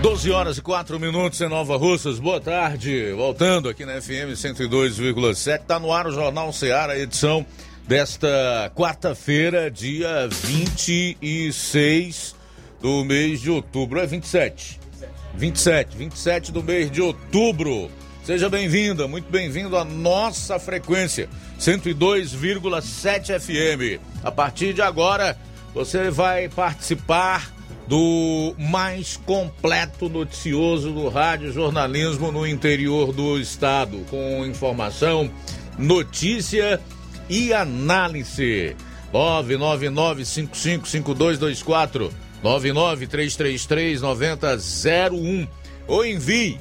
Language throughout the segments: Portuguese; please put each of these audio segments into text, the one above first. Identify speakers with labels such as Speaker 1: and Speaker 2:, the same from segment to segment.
Speaker 1: 12 horas e 4 minutos em Nova Russas. Boa tarde. Voltando aqui na FM 102,7. Está no ar o Jornal Ceará, edição desta quarta-feira, dia 26 do mês de outubro. É 27. 27. 27 do mês de outubro. Seja bem-vinda, muito bem-vindo à nossa frequência 102,7 FM. A partir de agora, você vai participar do mais completo noticioso do rádio jornalismo no interior do estado, com informação, notícia e análise. 999555224 993339001 ou envie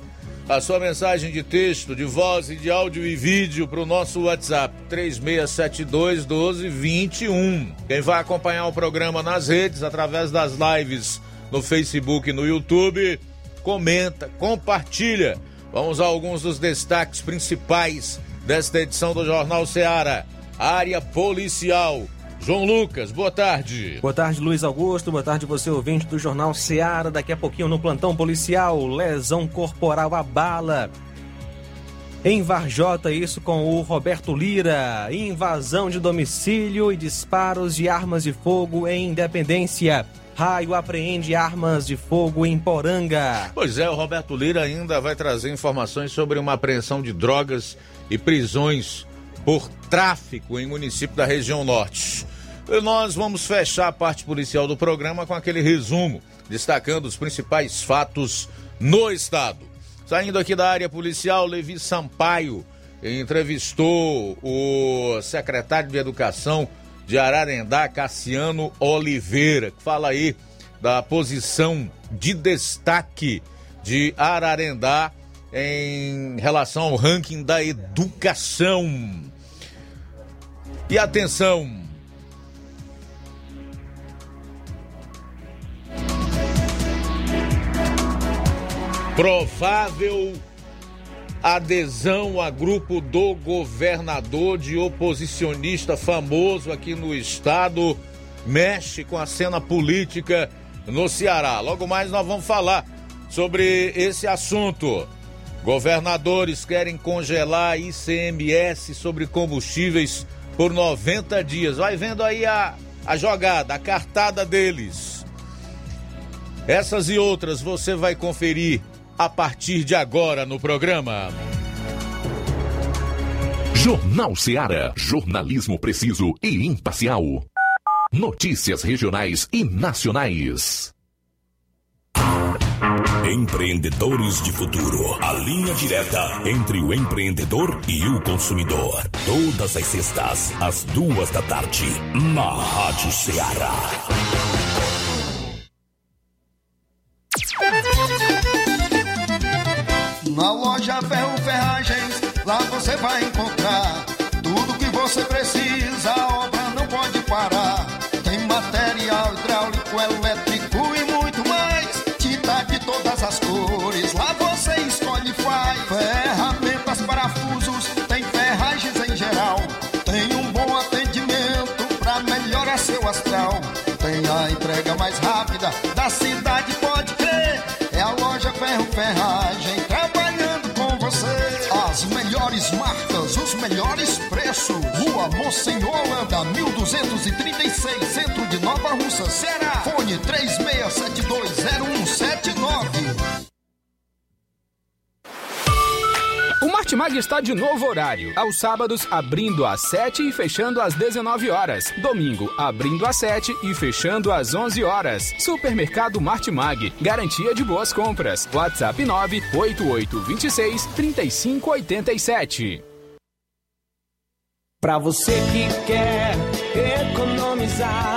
Speaker 1: a sua mensagem de texto, de voz e de áudio e vídeo para o nosso WhatsApp 3672 1221. Quem vai acompanhar o programa nas redes, através das lives no Facebook e no YouTube, comenta, compartilha. Vamos a alguns dos destaques principais desta edição do Jornal Seara. Área policial. João Lucas, boa tarde.
Speaker 2: Boa tarde, Luiz Augusto. Boa tarde, você ouvinte do Jornal Seara. Daqui a pouquinho no plantão policial, lesão corporal à bala. Em Varjota, isso com o Roberto Lira. Invasão de domicílio e disparos de armas de fogo em Independência. Raio apreende armas de fogo em Poranga.
Speaker 1: Pois é, o Roberto Lira ainda vai trazer informações sobre uma apreensão de drogas e prisões por tráfico em município da região norte. E nós vamos fechar a parte policial do programa com aquele resumo, destacando os principais fatos no estado. Saindo aqui da área policial, Levi Sampaio entrevistou o secretário de Educação de Ararendá, Cassiano Oliveira, que fala aí da posição de destaque de Ararendá em relação ao ranking da educação. E atenção! Provável adesão a grupo do governador de oposicionista famoso aqui no estado mexe com a cena política no Ceará. Logo mais nós vamos falar sobre esse assunto. Governadores querem congelar ICMS sobre combustíveis por 90 dias. Vai vendo aí a, a jogada, a cartada deles. Essas e outras você vai conferir a partir de agora no programa.
Speaker 3: Jornal Seara. Jornalismo preciso e imparcial. Notícias regionais e nacionais.
Speaker 4: Empreendedores de Futuro. A linha direta entre o empreendedor e o consumidor. Todas as sextas, às duas da tarde, na Rádio Ceará.
Speaker 5: Na loja Ferro Ferragens, lá você vai encontrar tudo que você precisa, a obra não pode parar. Tem material hidráulico, a entrega mais rápida da cidade, pode crer. É a loja Ferro Ferragem trabalhando com você. As melhores marcas, os melhores preços. Rua Holanda, 1236, centro de Nova Russa, Ceará. Fone 36720179.
Speaker 6: Martimag está de novo horário. Aos sábados, abrindo às 7 e fechando às 19 horas. Domingo, abrindo às 7 e fechando às 11 horas. Supermercado Martimag. Garantia de boas compras. WhatsApp 98826 3587.
Speaker 7: Pra você que quer economizar.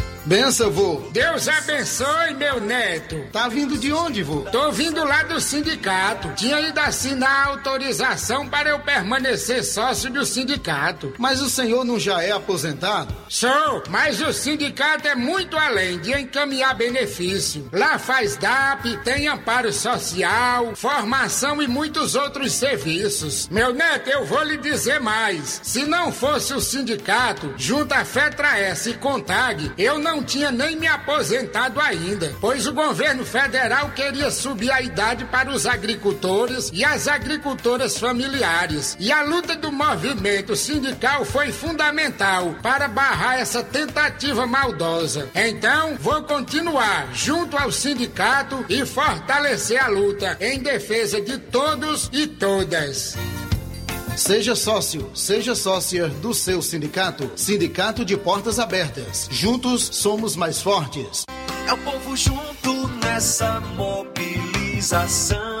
Speaker 8: Benção, vô.
Speaker 9: Deus abençoe, meu neto.
Speaker 8: Tá vindo de onde, vô?
Speaker 9: Tô vindo lá do sindicato. Tinha ido assinar autorização para eu permanecer sócio do sindicato.
Speaker 8: Mas o senhor não já é aposentado?
Speaker 9: Sou, mas o sindicato é muito além de encaminhar benefício. Lá faz DAP, tem amparo social, formação e muitos outros serviços. Meu neto, eu vou lhe dizer mais. Se não fosse o sindicato, junto a Fetra S e Contag, eu não não tinha nem me aposentado ainda, pois o governo federal queria subir a idade para os agricultores e as agricultoras familiares. E a luta do movimento sindical foi fundamental para barrar essa tentativa maldosa. Então, vou continuar junto ao sindicato e fortalecer a luta em defesa de todos e todas.
Speaker 8: Seja sócio, seja sócia do seu sindicato. Sindicato de Portas Abertas. Juntos somos mais fortes.
Speaker 10: É o povo junto nessa mobilização.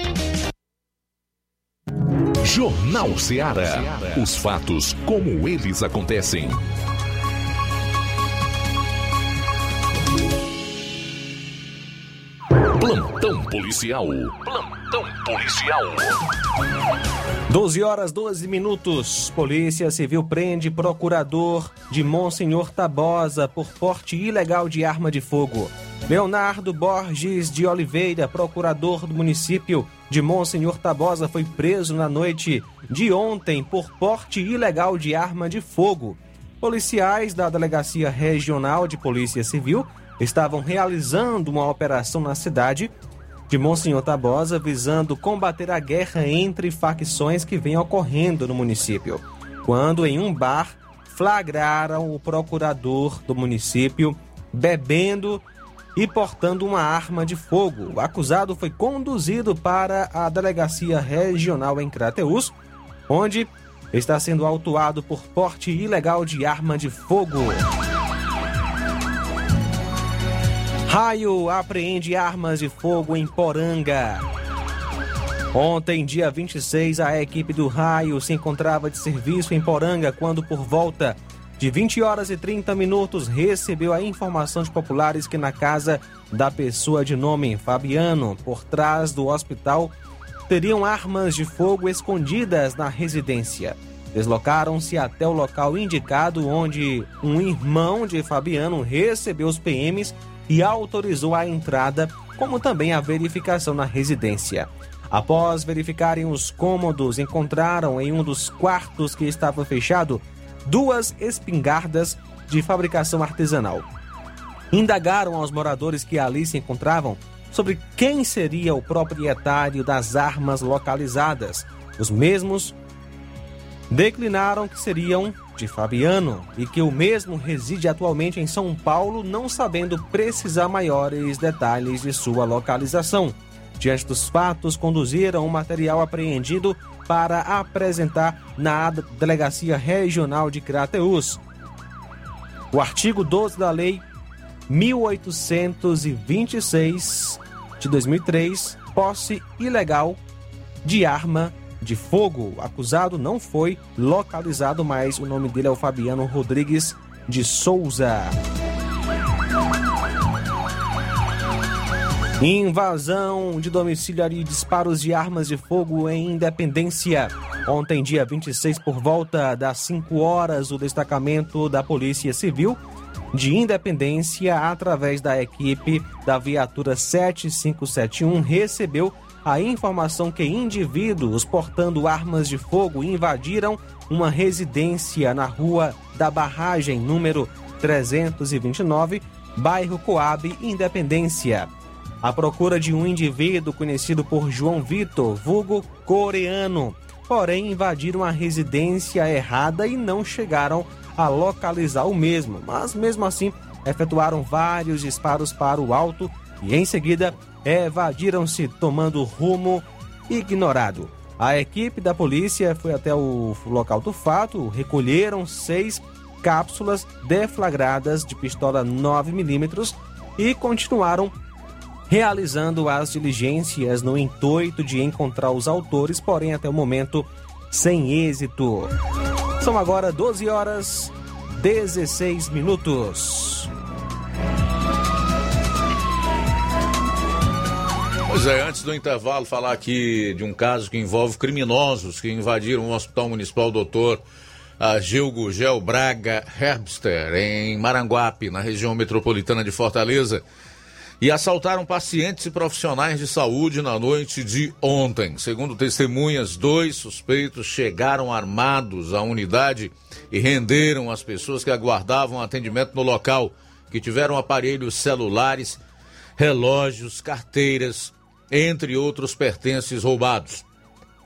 Speaker 3: Jornal Ceará. Os fatos como eles acontecem. Plantão policial. Plantão policial.
Speaker 2: 12 horas 12 minutos. Polícia Civil prende procurador de Monsenhor Tabosa por porte ilegal de arma de fogo. Leonardo Borges de Oliveira, procurador do município de Monsenhor Tabosa, foi preso na noite de ontem por porte ilegal de arma de fogo. Policiais da Delegacia Regional de Polícia Civil estavam realizando uma operação na cidade de Monsenhor Tabosa visando combater a guerra entre facções que vem ocorrendo no município. Quando em um bar flagraram o procurador do município bebendo e portando uma arma de fogo. O acusado foi conduzido para a delegacia regional em Crateus, onde está sendo autuado por porte ilegal de arma de fogo. Raio apreende armas de fogo em Poranga. Ontem, dia 26, a equipe do Raio se encontrava de serviço em Poranga quando, por volta de 20 horas e 30 minutos, recebeu a informação de populares que na casa da pessoa de nome Fabiano, por trás do hospital, teriam armas de fogo escondidas na residência. Deslocaram-se até o local indicado, onde um irmão de Fabiano recebeu os PMs e autorizou a entrada, como também a verificação na residência. Após verificarem os cômodos, encontraram em um dos quartos que estava fechado duas espingardas de fabricação artesanal. Indagaram aos moradores que ali se encontravam sobre quem seria o proprietário das armas localizadas. Os mesmos declinaram que seriam de Fabiano e que o mesmo reside atualmente em São Paulo, não sabendo precisar maiores detalhes de sua localização. Diante dos fatos, conduziram o material apreendido para apresentar na Delegacia Regional de Crateus. o artigo 12 da Lei 1826 de 2003, posse ilegal de arma de fogo. O acusado não foi localizado, mas o nome dele é o Fabiano Rodrigues de Souza. Invasão de domicílio e disparos de armas de fogo em Independência. Ontem, dia 26, por volta das 5 horas, o destacamento da Polícia Civil de Independência, através da equipe da viatura 7571, recebeu a informação que indivíduos portando armas de fogo invadiram uma residência na rua da Barragem, número 329, bairro Coab, Independência à procura de um indivíduo conhecido por João Vitor, vulgo coreano. Porém, invadiram a residência errada e não chegaram a localizar o mesmo, mas mesmo assim efetuaram vários disparos para o alto e em seguida evadiram-se tomando rumo ignorado. A equipe da polícia foi até o local do fato, recolheram seis cápsulas deflagradas de pistola 9mm e continuaram realizando as diligências no intuito de encontrar os autores, porém até o momento sem êxito. São agora 12 horas 16 minutos.
Speaker 1: Pois é, antes do intervalo, falar aqui de um caso que envolve criminosos que invadiram o Hospital Municipal Doutor Gilgo Gel Braga Herbster, em Maranguape, na região metropolitana de Fortaleza e assaltaram pacientes e profissionais de saúde na noite de ontem. Segundo testemunhas, dois suspeitos chegaram armados à unidade e renderam as pessoas que aguardavam atendimento no local, que tiveram aparelhos celulares, relógios, carteiras, entre outros pertences roubados.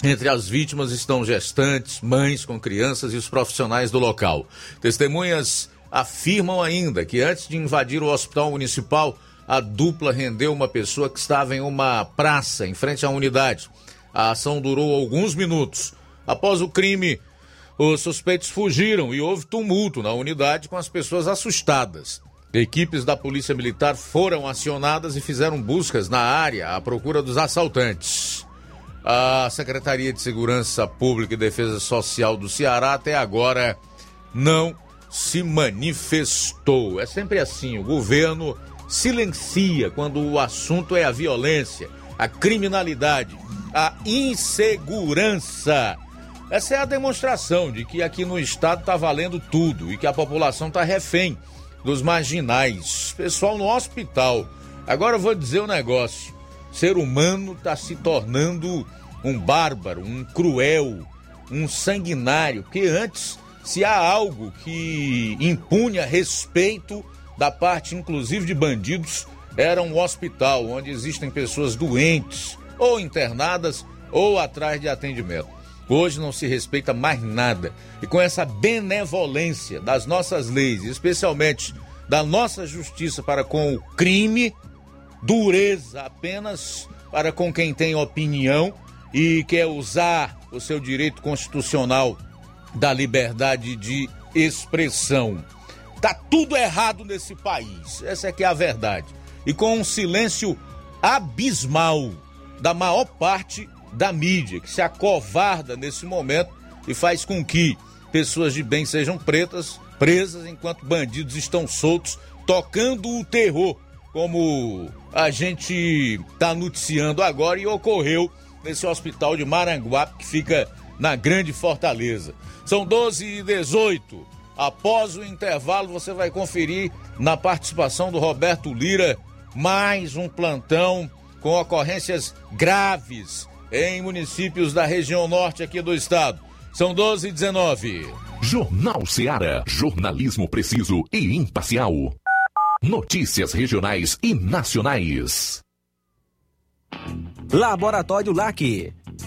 Speaker 1: Entre as vítimas estão gestantes, mães com crianças e os profissionais do local. Testemunhas afirmam ainda que antes de invadir o hospital municipal, a dupla rendeu uma pessoa que estava em uma praça em frente à unidade. A ação durou alguns minutos. Após o crime, os suspeitos fugiram e houve tumulto na unidade com as pessoas assustadas. Equipes da Polícia Militar foram acionadas e fizeram buscas na área à procura dos assaltantes. A Secretaria de Segurança Pública e Defesa Social do Ceará até agora não se manifestou. É sempre assim, o governo silencia quando o assunto é a violência, a criminalidade, a insegurança. Essa é a demonstração de que aqui no estado está valendo tudo e que a população está refém dos marginais. Pessoal no hospital. Agora eu vou dizer um negócio: ser humano está se tornando um bárbaro, um cruel, um sanguinário, que antes, se há algo que impunha respeito da parte inclusive de bandidos, era um hospital onde existem pessoas doentes, ou internadas, ou atrás de atendimento. Hoje não se respeita mais nada. E com essa benevolência das nossas leis, especialmente da nossa justiça para com o crime, dureza apenas para com quem tem opinião e quer usar o seu direito constitucional da liberdade de expressão. Tá tudo errado nesse país. Essa é que é a verdade. E com um silêncio abismal da maior parte da mídia, que se acovarda nesse momento e faz com que pessoas de bem sejam pretas, presas, enquanto bandidos estão soltos, tocando o terror, como a gente está noticiando agora e ocorreu nesse hospital de Maranguape, que fica na Grande Fortaleza. São 12 e 18. Após o intervalo, você vai conferir na participação do Roberto Lira mais um plantão com ocorrências graves em municípios da região norte aqui do estado. São 12 e 19.
Speaker 3: Jornal Seara. Jornalismo preciso e imparcial. Notícias regionais e nacionais.
Speaker 2: Laboratório LAC.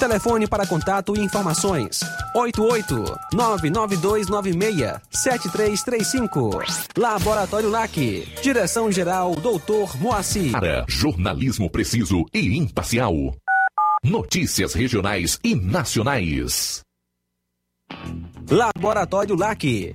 Speaker 2: Telefone para contato e informações: 88-99296-7335. Laboratório LAC. Direção-Geral Doutor Moacir.
Speaker 3: Para jornalismo preciso e imparcial. Notícias regionais e nacionais.
Speaker 2: Laboratório LAC.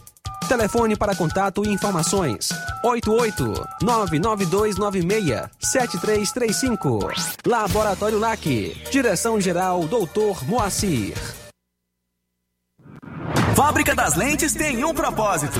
Speaker 2: Telefone para contato e informações: 88-99296-7335. Laboratório LAC. Direção-Geral Doutor Moacir.
Speaker 11: Fábrica das Lentes tem um propósito.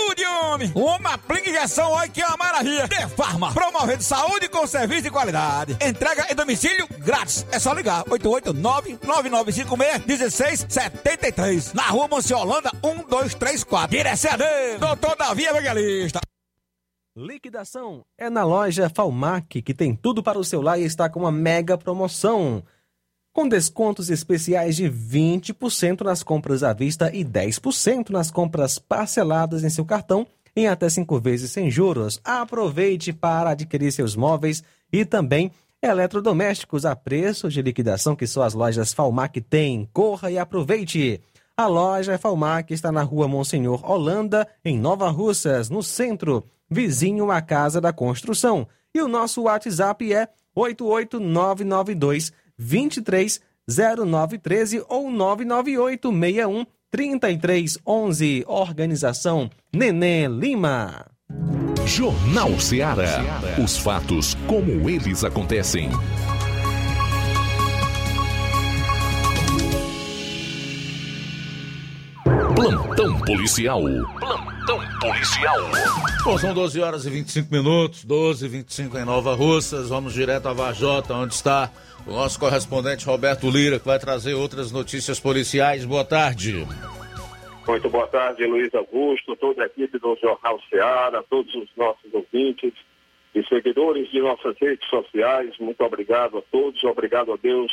Speaker 12: ajude, homem. Uma aplique ligação, olha que é uma maravilha. De Farma, promovendo saúde com serviço de qualidade. Entrega em domicílio grátis. É só ligar, 889-9956-1673. Na rua Monsiolanda, 1234. Direção a doutor Davi Evangelista.
Speaker 2: Liquidação é na loja Falmac, que tem tudo para o seu lar e está com uma mega promoção. Com descontos especiais de 20% nas compras à vista e 10% nas compras parceladas em seu cartão em até cinco vezes sem juros. Aproveite para adquirir seus móveis e também eletrodomésticos a preço de liquidação que só as lojas Falmac têm. Corra e aproveite! A loja Falmac está na rua Monsenhor Holanda, em Nova Russas, no centro vizinho à Casa da Construção. E o nosso WhatsApp é 88992 230913 ou 99861 3311. Organização Nenê Lima.
Speaker 3: Jornal Ceará. Os fatos como eles acontecem. Plantão policial. Plantão policial.
Speaker 1: Bom, são 12 horas e 25 minutos, 12 e 25 em Nova Russas. Vamos direto a Vajota, onde está o nosso correspondente Roberto Lira, que vai trazer outras notícias policiais. Boa tarde.
Speaker 13: Muito boa tarde, Luiz Augusto, toda a equipe do Jornal Ceará, todos os nossos ouvintes e seguidores de nossas redes sociais. Muito obrigado a todos, obrigado a Deus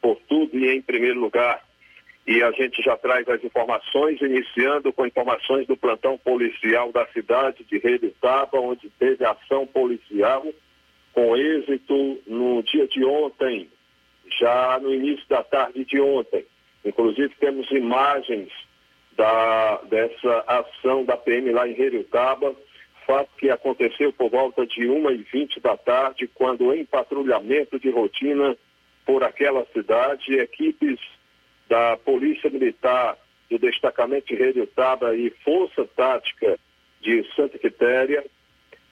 Speaker 13: por tudo e em primeiro lugar e a gente já traz as informações, iniciando com informações do plantão policial da cidade de Reditaba, onde teve ação policial com êxito no dia de ontem, já no início da tarde de ontem. Inclusive temos imagens da, dessa ação da PM lá em Reditaba, fato que aconteceu por volta de 1h20 da tarde, quando em patrulhamento de rotina por aquela cidade, equipes da Polícia Militar, do Destacamento de Redutaba e Força Tática de Santa Quitéria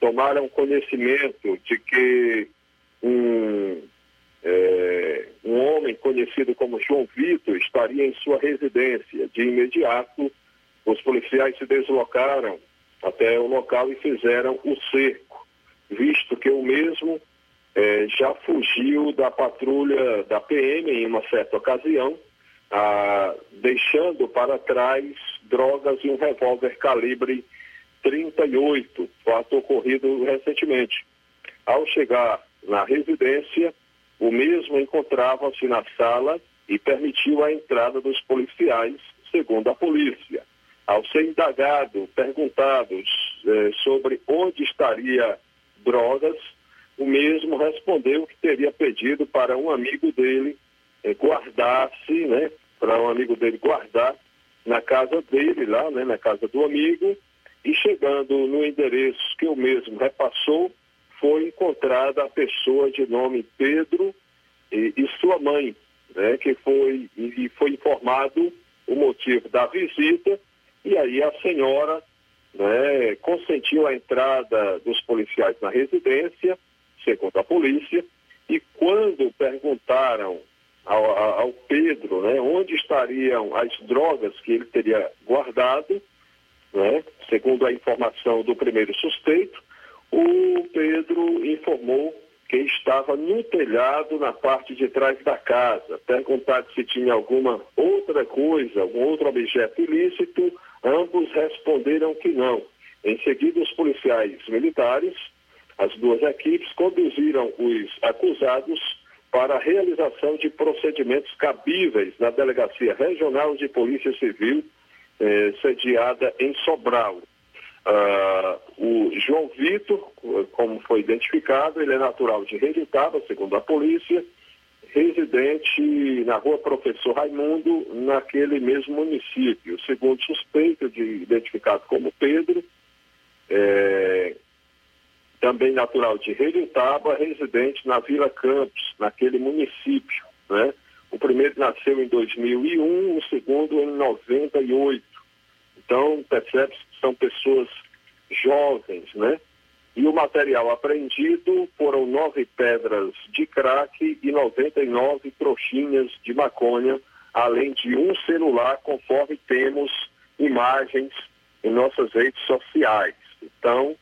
Speaker 13: tomaram conhecimento de que um, é, um homem conhecido como João Vitor estaria em sua residência. De imediato, os policiais se deslocaram até o local e fizeram o cerco, visto que o mesmo é, já fugiu da patrulha da PM em uma certa ocasião deixando para trás drogas e um revólver calibre 38, fato ocorrido recentemente. Ao chegar na residência, o mesmo encontrava-se na sala e permitiu a entrada dos policiais, segundo a polícia. Ao ser indagado, perguntados eh, sobre onde estaria drogas, o mesmo respondeu que teria pedido para um amigo dele é, guardasse, né, para um amigo dele guardar na casa dele, lá, né, na casa do amigo, e chegando no endereço que o mesmo repassou, foi encontrada a pessoa de nome Pedro e, e sua mãe, né, que foi, e foi informado o motivo da visita, e aí a senhora né, consentiu a entrada dos policiais na residência, segundo a polícia, e quando perguntaram ao, ao Pedro, né, onde estariam as drogas que ele teria guardado, né, segundo a informação do primeiro suspeito, o Pedro informou que estava no telhado na parte de trás da casa. Perguntado se tinha alguma outra coisa, algum outro objeto ilícito, ambos responderam que não. Em seguida, os policiais militares, as duas equipes, conduziram os acusados para a realização de procedimentos cabíveis na Delegacia Regional de Polícia Civil, eh, sediada em Sobral. Uh, o João Vitor, como foi identificado, ele é natural de Reditaba, segundo a polícia, residente na rua Professor Raimundo, naquele mesmo município. Segundo suspeito, de, identificado como Pedro, é, também natural de Relutaba, residente na Vila Campos, naquele município. Né? O primeiro nasceu em 2001, o segundo em 98. Então, percebe-se são pessoas jovens, né? E o material apreendido foram nove pedras de crack e 99 trouxinhas de maconha, além de um celular, conforme temos imagens em nossas redes sociais. Então,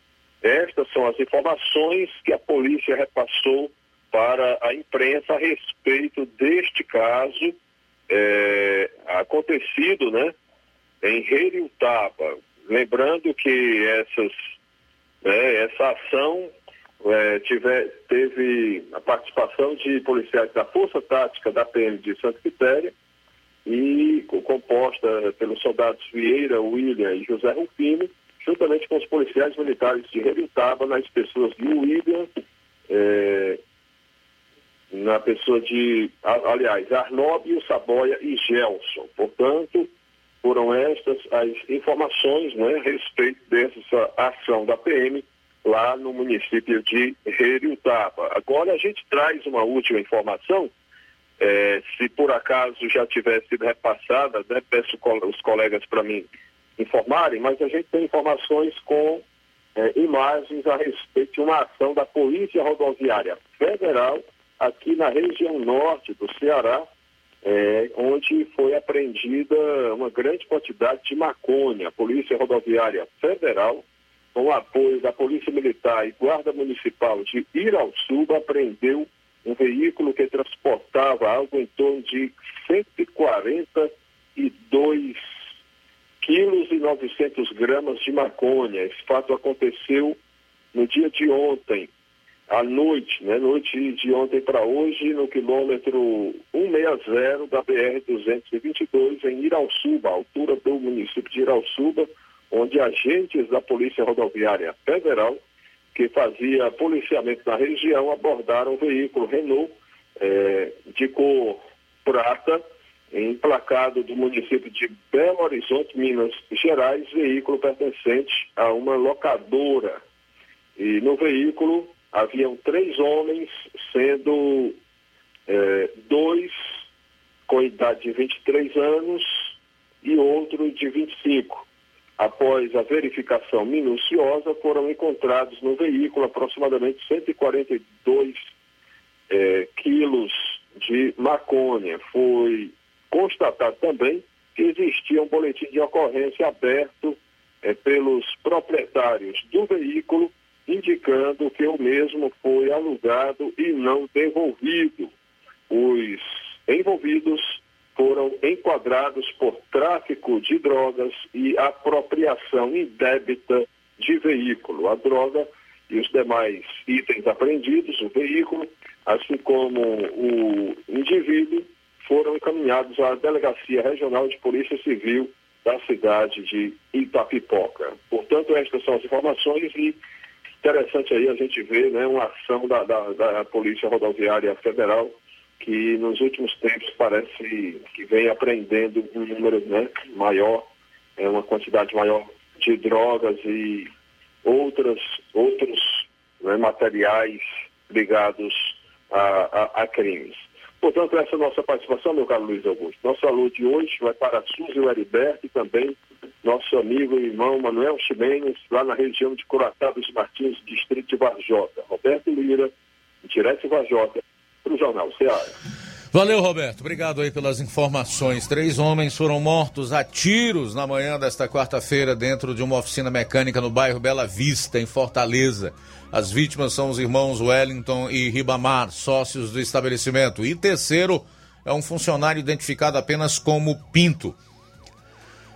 Speaker 13: Estas são as informações que a polícia repassou para a imprensa a respeito deste caso é, acontecido, né, em Reriutaba. Lembrando que essas, né, essa ação é, tiver, teve a participação de policiais da Força Tática da PM de Santa Quitéria e composta pelos soldados Vieira, William e José Rufino, juntamente com os policiais militares de Revitaba, nas pessoas de William, é, na pessoa de, aliás, Arnóbio, Saboia e Gelson. Portanto, foram estas as informações né, a respeito dessa ação da PM lá no município de Reriutaba. Agora a gente traz uma última informação, é, se por acaso já tivesse sido repassada, né, peço os colegas para mim informarem, mas a gente tem informações com é, imagens a respeito de uma ação da Polícia Rodoviária Federal aqui na região norte do Ceará, é, onde foi apreendida uma grande quantidade de maconha. A Polícia Rodoviária Federal, com o apoio da Polícia Militar e Guarda Municipal de Irauçuba, apreendeu um veículo que transportava algo em torno de 142 quilos e 900 gramas de maconha. Esse fato aconteceu no dia de ontem, à noite, né, noite de ontem para hoje, no quilômetro 160 da BR-222, em Irauçuba, altura do município de Irauçuba, onde agentes da Polícia Rodoviária Federal, que fazia policiamento na região, abordaram um veículo Renault eh, de cor prata, emplacado do município de Belo Horizonte, Minas Gerais, veículo pertencente a uma locadora. E no veículo haviam três homens, sendo é, dois com idade de 23 anos e outro de 25. Após a verificação minuciosa, foram encontrados no veículo aproximadamente 142 é, quilos de maconha. Foi constatado também que existia um boletim de ocorrência aberto é, pelos proprietários do veículo indicando que o mesmo foi alugado e não devolvido. Os envolvidos foram enquadrados por tráfico de drogas e apropriação indébita de veículo. A droga e os demais itens apreendidos, o veículo, assim como o indivíduo, foram encaminhados à Delegacia Regional de Polícia Civil da cidade de Itapipoca. Portanto, estas são as informações e interessante aí a gente ver né, uma ação da, da, da Polícia Rodoviária Federal que nos últimos tempos parece que vem apreendendo um número né, maior, é, uma quantidade maior de drogas e outras, outros né, materiais ligados a, a, a crimes. Portanto, essa é a nossa participação, meu caro Luiz Augusto. Nosso aluno de hoje vai para a Suzy Heriberto e também nosso amigo e irmão Manuel Ximenes, lá na região de Coratá dos Martins, distrito de Varjota. Roberto Lira, direto de Varjota, para o Jornal Ceará.
Speaker 1: Valeu, Roberto. Obrigado aí pelas informações. Três homens foram mortos a tiros na manhã desta quarta-feira dentro de uma oficina mecânica no bairro Bela Vista, em Fortaleza. As vítimas são os irmãos Wellington e Ribamar, sócios do estabelecimento. E terceiro é um funcionário identificado apenas como Pinto.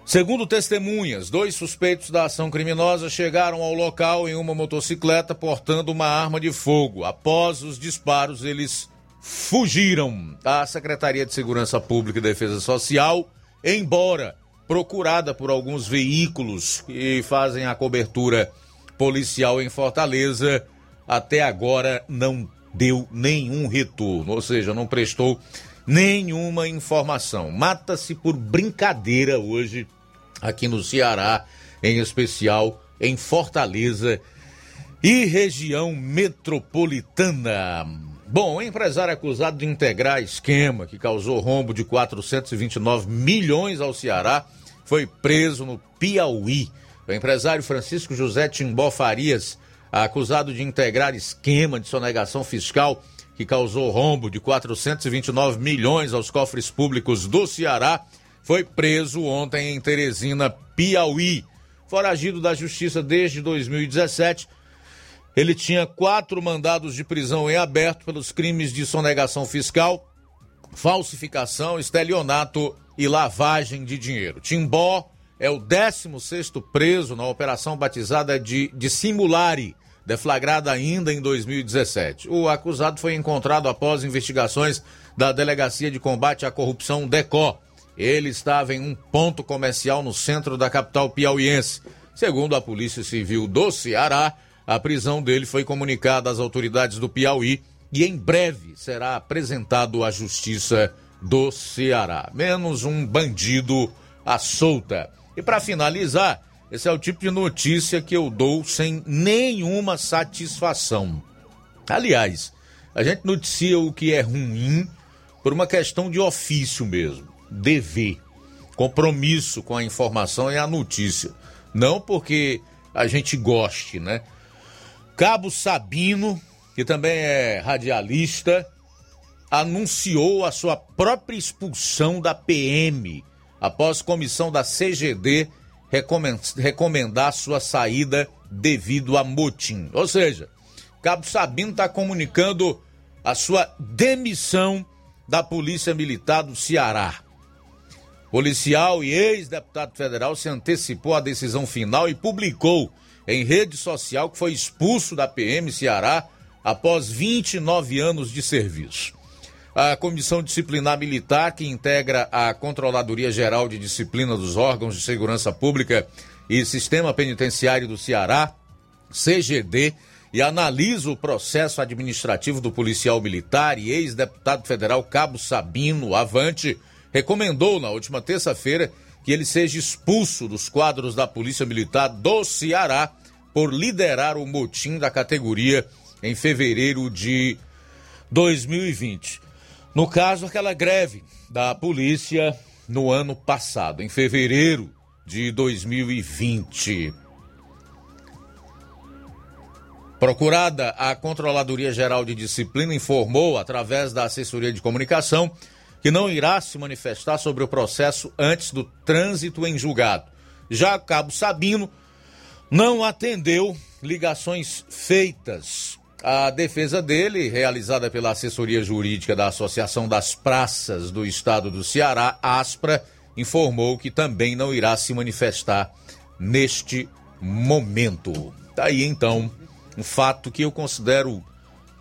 Speaker 1: Segundo testemunhas, dois suspeitos da ação criminosa chegaram ao local em uma motocicleta portando uma arma de fogo. Após os disparos, eles fugiram. A Secretaria de Segurança Pública e Defesa Social, embora procurada por alguns veículos que fazem a cobertura policial em Fortaleza até agora não deu nenhum retorno, ou seja, não prestou nenhuma informação. Mata-se por brincadeira hoje aqui no Ceará, em especial em Fortaleza e região metropolitana. Bom, empresário acusado de integrar esquema que causou rombo de 429 milhões ao Ceará foi preso no Piauí. O empresário Francisco José Timbó Farias, acusado de integrar esquema de sonegação fiscal que causou rombo de 429 milhões aos cofres públicos do Ceará, foi preso ontem em Teresina, Piauí. Foragido da justiça desde 2017, Ele tinha quatro mandados de prisão em aberto pelos crimes de sonegação fiscal, falsificação, estelionato e lavagem de dinheiro. Timbó é o 16 preso na operação batizada de, de Simulari, deflagrada ainda em 2017. O acusado foi encontrado após investigações da Delegacia de Combate à Corrupção DECO. Ele estava em um ponto comercial no centro da capital piauiense. Segundo a Polícia Civil do Ceará, a prisão dele foi comunicada às autoridades do Piauí e em breve será apresentado à Justiça do Ceará. Menos um bandido à solta. E para finalizar, esse é o tipo de notícia que eu dou sem nenhuma satisfação. Aliás, a gente noticia o que é ruim por uma questão de ofício mesmo, dever, compromisso com a informação e a notícia. Não porque a gente goste, né? Cabo Sabino, que também é radialista, anunciou a sua própria expulsão da PM após comissão da CGD recomendar sua saída devido a motim. Ou seja, Cabo Sabino está comunicando a sua demissão da Polícia Militar do Ceará. Policial e ex-deputado federal se antecipou à decisão final e publicou em rede social que foi expulso da PM Ceará após 29 anos de serviço. A Comissão Disciplinar Militar, que integra a Controladoria Geral de Disciplina dos Órgãos de Segurança Pública e Sistema Penitenciário do Ceará, CGD, e analisa o processo administrativo do policial militar e ex-deputado federal Cabo Sabino Avante, recomendou na última terça-feira que ele seja expulso dos quadros da Polícia Militar do Ceará por liderar o motim da categoria em fevereiro de 2020. No caso, aquela greve da polícia no ano passado, em fevereiro de 2020. Procurada, a Controladoria Geral de Disciplina informou, através da assessoria de comunicação, que não irá se manifestar sobre o processo antes do trânsito em julgado. Já Cabo Sabino não atendeu ligações feitas a defesa dele, realizada pela assessoria jurídica da Associação das Praças do Estado do Ceará, ASPRA, informou que também não irá se manifestar neste momento. Tá aí então um fato que eu considero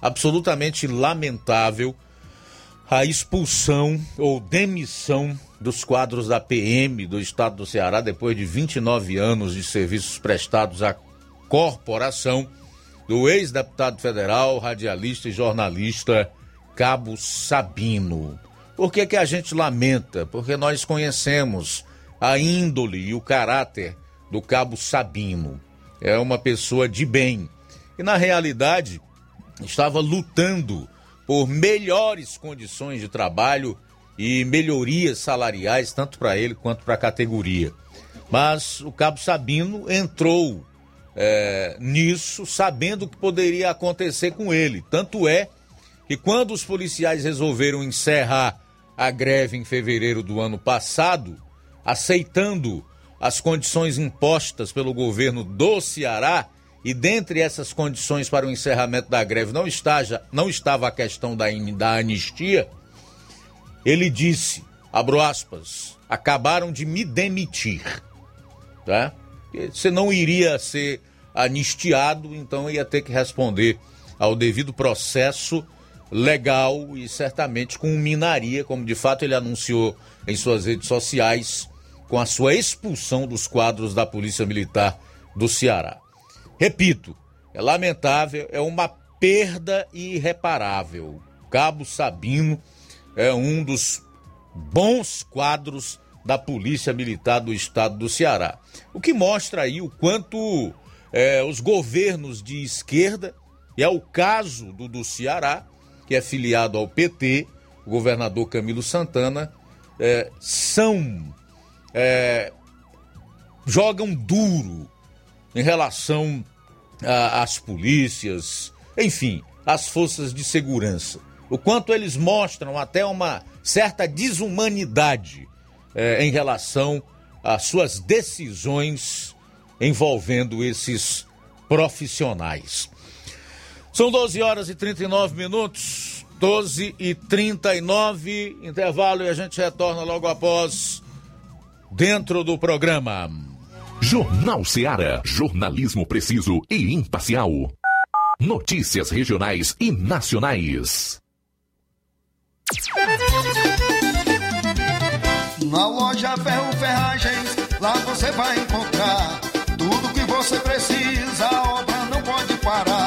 Speaker 1: absolutamente lamentável a expulsão ou demissão dos quadros da PM do estado do Ceará depois de 29 anos de serviços prestados à corporação do ex-deputado federal, radialista e jornalista Cabo Sabino. Por que, que a gente lamenta? Porque nós conhecemos a índole e o caráter do Cabo Sabino. É uma pessoa de bem. E na realidade estava lutando por melhores condições de trabalho e melhorias salariais, tanto para ele quanto para a categoria. Mas o Cabo Sabino entrou é, nisso, sabendo o que poderia acontecer com ele. Tanto é que quando os policiais resolveram encerrar a greve em fevereiro do ano passado, aceitando as condições impostas pelo governo do Ceará, e dentre essas condições para o encerramento da greve não, estaja, não estava a questão da, da anistia, ele disse, abro aspas, acabaram de me demitir, tá? Você não iria ser anistiado, então ia ter que responder ao devido processo legal e certamente culminaria, como de fato ele anunciou em suas redes sociais, com a sua expulsão dos quadros da Polícia Militar do Ceará. Repito, é lamentável, é uma perda irreparável. Cabo Sabino é um dos bons quadros da Polícia Militar do Estado do Ceará. O que mostra aí o quanto é, os governos de esquerda, e é o caso do, do Ceará, que é filiado ao PT, o governador Camilo Santana, é, são. É, jogam duro em relação às polícias, enfim, às forças de segurança. O quanto eles mostram até uma certa desumanidade é, em relação às suas decisões envolvendo esses profissionais. São 12 horas e 39 minutos. 12 e 39, intervalo e a gente retorna logo após dentro do programa.
Speaker 3: Jornal Seara. Jornalismo preciso e imparcial. Notícias regionais e nacionais.
Speaker 5: Na loja Ferro Ferragens, lá você vai encontrar tudo que você precisa, a obra não pode parar.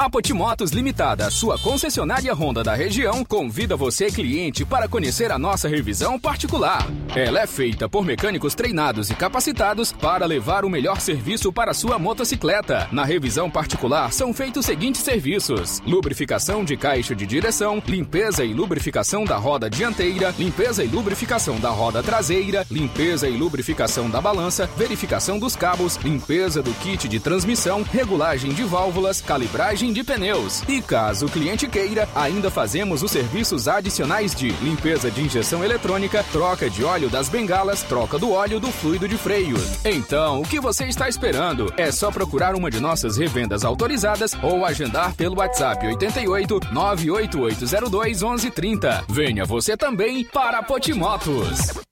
Speaker 6: A Potimotos Limitada, sua concessionária Honda da região, convida você, cliente, para conhecer a nossa revisão particular. Ela é feita por mecânicos treinados e capacitados para levar o melhor serviço para sua motocicleta. Na revisão particular são feitos os seguintes serviços: lubrificação de caixa de direção, limpeza e lubrificação da roda dianteira, limpeza e lubrificação da roda traseira, limpeza e lubrificação da balança, verificação dos cabos, limpeza do kit de transmissão, regulagem de válvulas, calibragem de pneus. E caso o cliente queira, ainda fazemos os serviços adicionais de limpeza de injeção eletrônica, troca de óleo das bengalas, troca do óleo do fluido de freio. Então, o que você está esperando? É só procurar uma de nossas revendas autorizadas ou agendar pelo WhatsApp 88 98802 1130. Venha você também para Potimotos.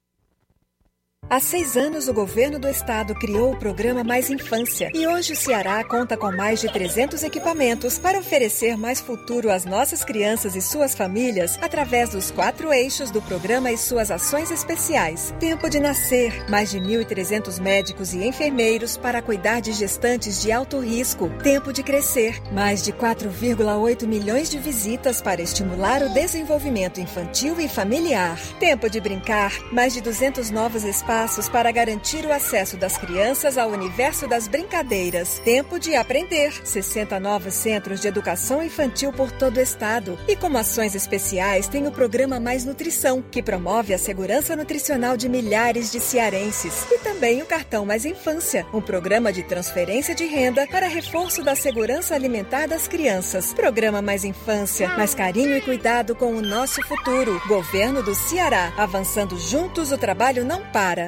Speaker 14: Há seis anos, o governo do estado criou o programa Mais Infância e hoje o Ceará conta com mais de 300 equipamentos para oferecer mais futuro às nossas crianças e suas famílias através dos quatro eixos do programa e suas ações especiais. Tempo de nascer, mais de 1.300 médicos e enfermeiros para cuidar de gestantes de alto risco. Tempo de crescer, mais de 4,8 milhões de visitas para estimular o desenvolvimento infantil e familiar. Tempo de brincar, mais de 200 novos espaços passos para garantir o acesso das crianças ao universo das brincadeiras. Tempo de aprender. 60 novos centros de educação infantil por todo o estado. E como ações especiais, tem o programa Mais Nutrição, que promove a segurança nutricional de milhares de cearenses. E também o Cartão Mais Infância, um programa de transferência de renda para reforço da segurança alimentar das crianças. Programa Mais Infância, mais carinho e cuidado com o nosso futuro. Governo do Ceará. Avançando juntos, o trabalho não para.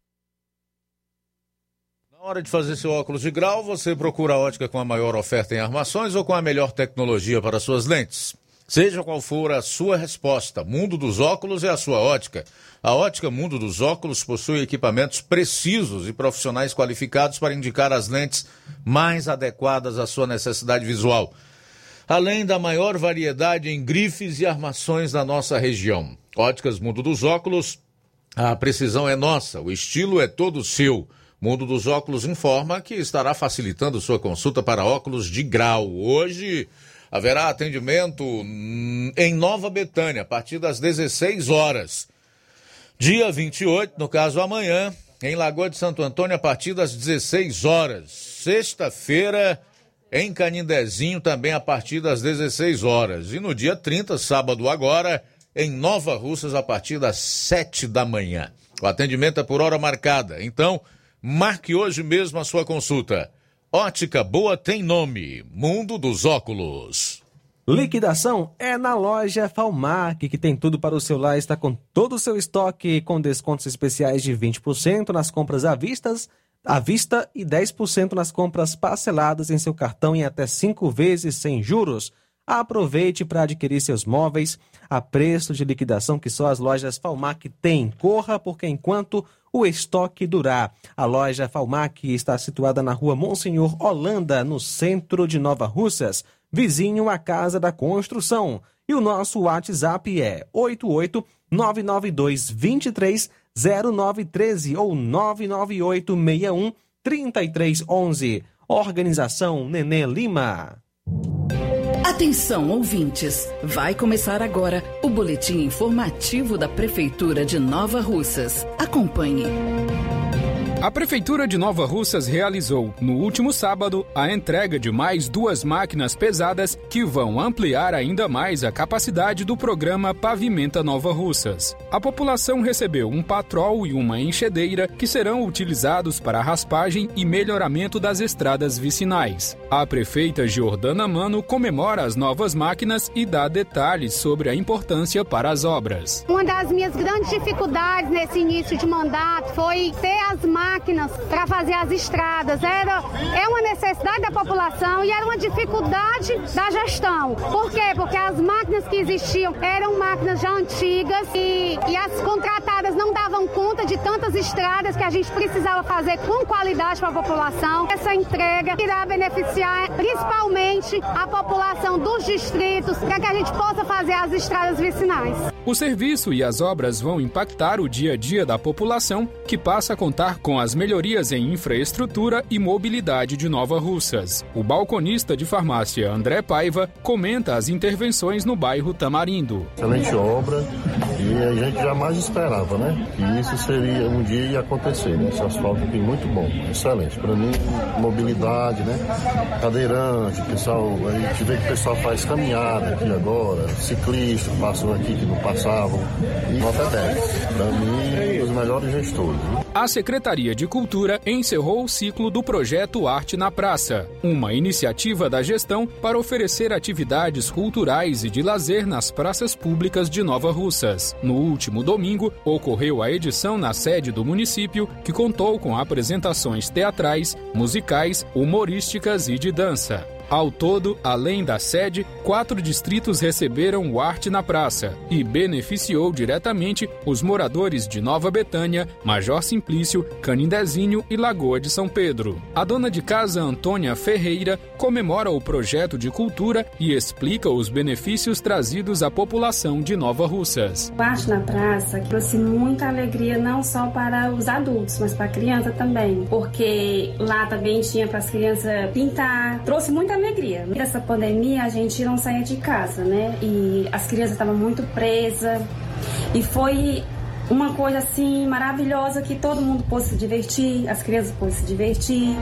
Speaker 1: Hora de fazer seu óculos de grau, você procura a ótica com a maior oferta em armações ou com a melhor tecnologia para suas lentes. Seja qual for a sua resposta, Mundo dos Óculos é a sua ótica. A ótica Mundo dos Óculos possui equipamentos precisos e profissionais qualificados para indicar as lentes mais adequadas à sua necessidade visual. Além da maior variedade em grifes e armações da nossa região. Óticas Mundo dos Óculos, a precisão é nossa, o estilo é todo seu. Mundo dos Óculos informa que estará facilitando sua consulta para óculos de grau. Hoje haverá atendimento em Nova Betânia, a partir das 16 horas. Dia 28, no caso amanhã, em Lagoa de Santo Antônio, a partir das 16 horas. Sexta-feira, em Canindezinho, também a partir das 16 horas. E no dia 30, sábado agora, em Nova Russas, a partir das 7 da manhã. O atendimento é por hora marcada. Então, marque hoje mesmo a sua consulta. Ótica Boa tem nome: Mundo dos Óculos.
Speaker 2: Liquidação é na loja Falmac, que tem tudo para o celular, está com todo o seu estoque com descontos especiais de 20% nas compras à vista, à vista e 10% nas compras parceladas em seu cartão em até 5 vezes sem juros. Aproveite para adquirir seus móveis a preço de liquidação que só as lojas Falmac têm. Corra, porque enquanto o estoque durar. A loja Falmac está situada na rua Monsenhor Holanda, no centro de Nova Russas, vizinho à Casa da Construção. E o nosso WhatsApp é 88-992-230913 ou 998-61-3311. Organização Nenê Lima.
Speaker 15: Atenção, ouvintes! Vai começar agora o boletim informativo da Prefeitura de Nova Russas. Acompanhe.
Speaker 6: A Prefeitura de Nova Russas realizou, no último sábado, a entrega de mais duas máquinas pesadas que vão ampliar ainda mais a capacidade do programa Pavimenta Nova Russas. A população recebeu um patrol e uma enxedeira que serão utilizados para raspagem e melhoramento das estradas vicinais. A prefeita Jordana Mano comemora as novas máquinas e dá detalhes sobre a importância para as obras.
Speaker 16: Uma das minhas grandes dificuldades nesse início de mandato foi ter as máquinas máquinas para fazer as estradas. Era, é uma necessidade da população e era uma dificuldade da gestão. Por quê? Porque as máquinas que existiam eram máquinas já antigas e, e as contratadas não davam conta de tantas estradas que a gente precisava fazer com qualidade para a população. Essa entrega irá beneficiar principalmente a população dos distritos para que a gente possa fazer as estradas vicinais.
Speaker 6: O serviço e as obras vão impactar o dia a dia da população, que passa a contar com as melhorias em infraestrutura e mobilidade de Nova Russas. O balconista de farmácia André Paiva comenta as intervenções no bairro Tamarindo.
Speaker 17: Excelente obra e a gente jamais esperava, né? Que isso seria um dia ia acontecer. Né? Esse asfalto aqui muito bom, excelente. Para mim, mobilidade, né? Cadeirante, pessoal, a gente vê que o pessoal faz caminhada aqui agora, ciclistas passam aqui que não passavam. Nota 10. Para mim, os melhores gestores. Né?
Speaker 6: A Secretaria de Cultura encerrou o ciclo do projeto Arte na Praça, uma iniciativa da gestão para oferecer atividades culturais e de lazer nas praças públicas de Nova Russas. No último domingo, ocorreu a edição na sede do município, que contou com apresentações teatrais, musicais, humorísticas e de dança. Ao todo, além da sede, quatro distritos receberam o Arte na Praça e beneficiou diretamente os moradores de Nova Betânia, Major Simplício, Canindezinho e Lagoa de São Pedro. A dona de casa Antônia Ferreira comemora o projeto de cultura e explica os benefícios trazidos à população de Nova Russas.
Speaker 18: O Arte na Praça trouxe muita alegria não só para os adultos, mas para a criança também, porque lá também tinha para as crianças pintar, trouxe muita alegria. Nessa pandemia a gente não saía de casa, né? E as crianças estavam muito presas. E foi uma coisa assim maravilhosa que todo mundo pôde se divertir, as crianças pôde se divertir.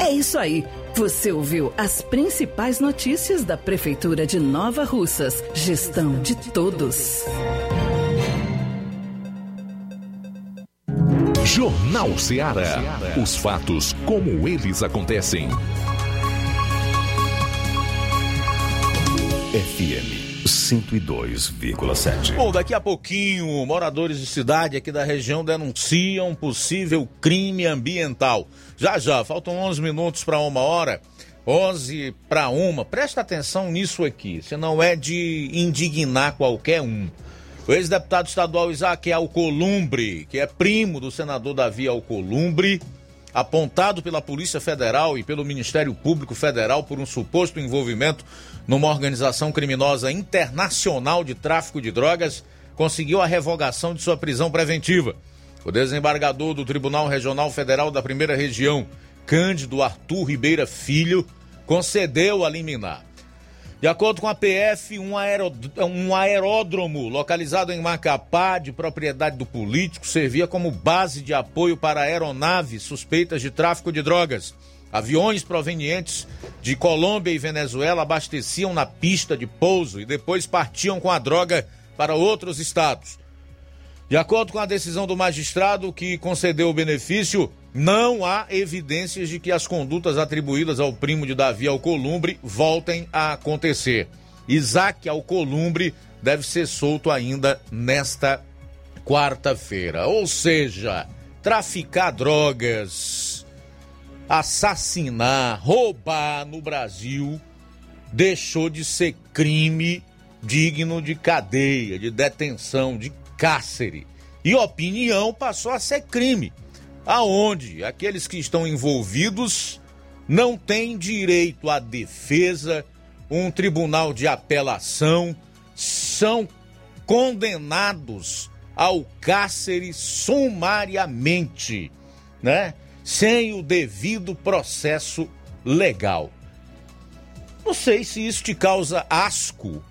Speaker 15: É isso aí. Você ouviu as principais notícias da Prefeitura de Nova Russas. Gestão de todos.
Speaker 3: Jornal Ceará. Os fatos como eles acontecem. FM 102,7.
Speaker 1: Bom, daqui a pouquinho, moradores de cidade aqui da região denunciam possível crime ambiental. Já já, faltam 11 minutos para uma hora. 11 para uma. Presta atenção nisso aqui, senão é de indignar qualquer um. O ex-deputado estadual Isaac Alcolumbre, que é primo do senador Davi Alcolumbre, apontado pela Polícia Federal e pelo Ministério Público Federal por um suposto envolvimento numa organização criminosa internacional de tráfico de drogas, conseguiu a revogação de sua prisão preventiva. O desembargador do Tribunal Regional Federal da Primeira Região, Cândido Arthur Ribeira Filho, concedeu a liminar. De acordo com a PF, um, aeró... aeródromo localizado em Macapá, de propriedade do político, servia como base de apoio para aeronaves suspeitas de tráfico de drogas. Aviões provenientes de Colômbia e Venezuela abasteciam na pista de pouso e depois partiam com a droga para outros estados. De acordo com a decisão do magistrado que concedeu o benefício, não há evidências de que as condutas atribuídas ao primo de Davi Alcolumbre voltem a acontecer. Isaac Alcolumbre deve ser solto ainda nesta quarta-feira. Ou seja, traficar drogas, assassinar, roubar no Brasil deixou de ser crime digno de cadeia, de detenção, de cárcere. E opinião passou a ser crime aonde aqueles que estão envolvidos não têm direito à defesa, um tribunal de apelação, são condenados ao cárcere sumariamente, né? Sem o devido processo legal. Não sei se isso te causa asco,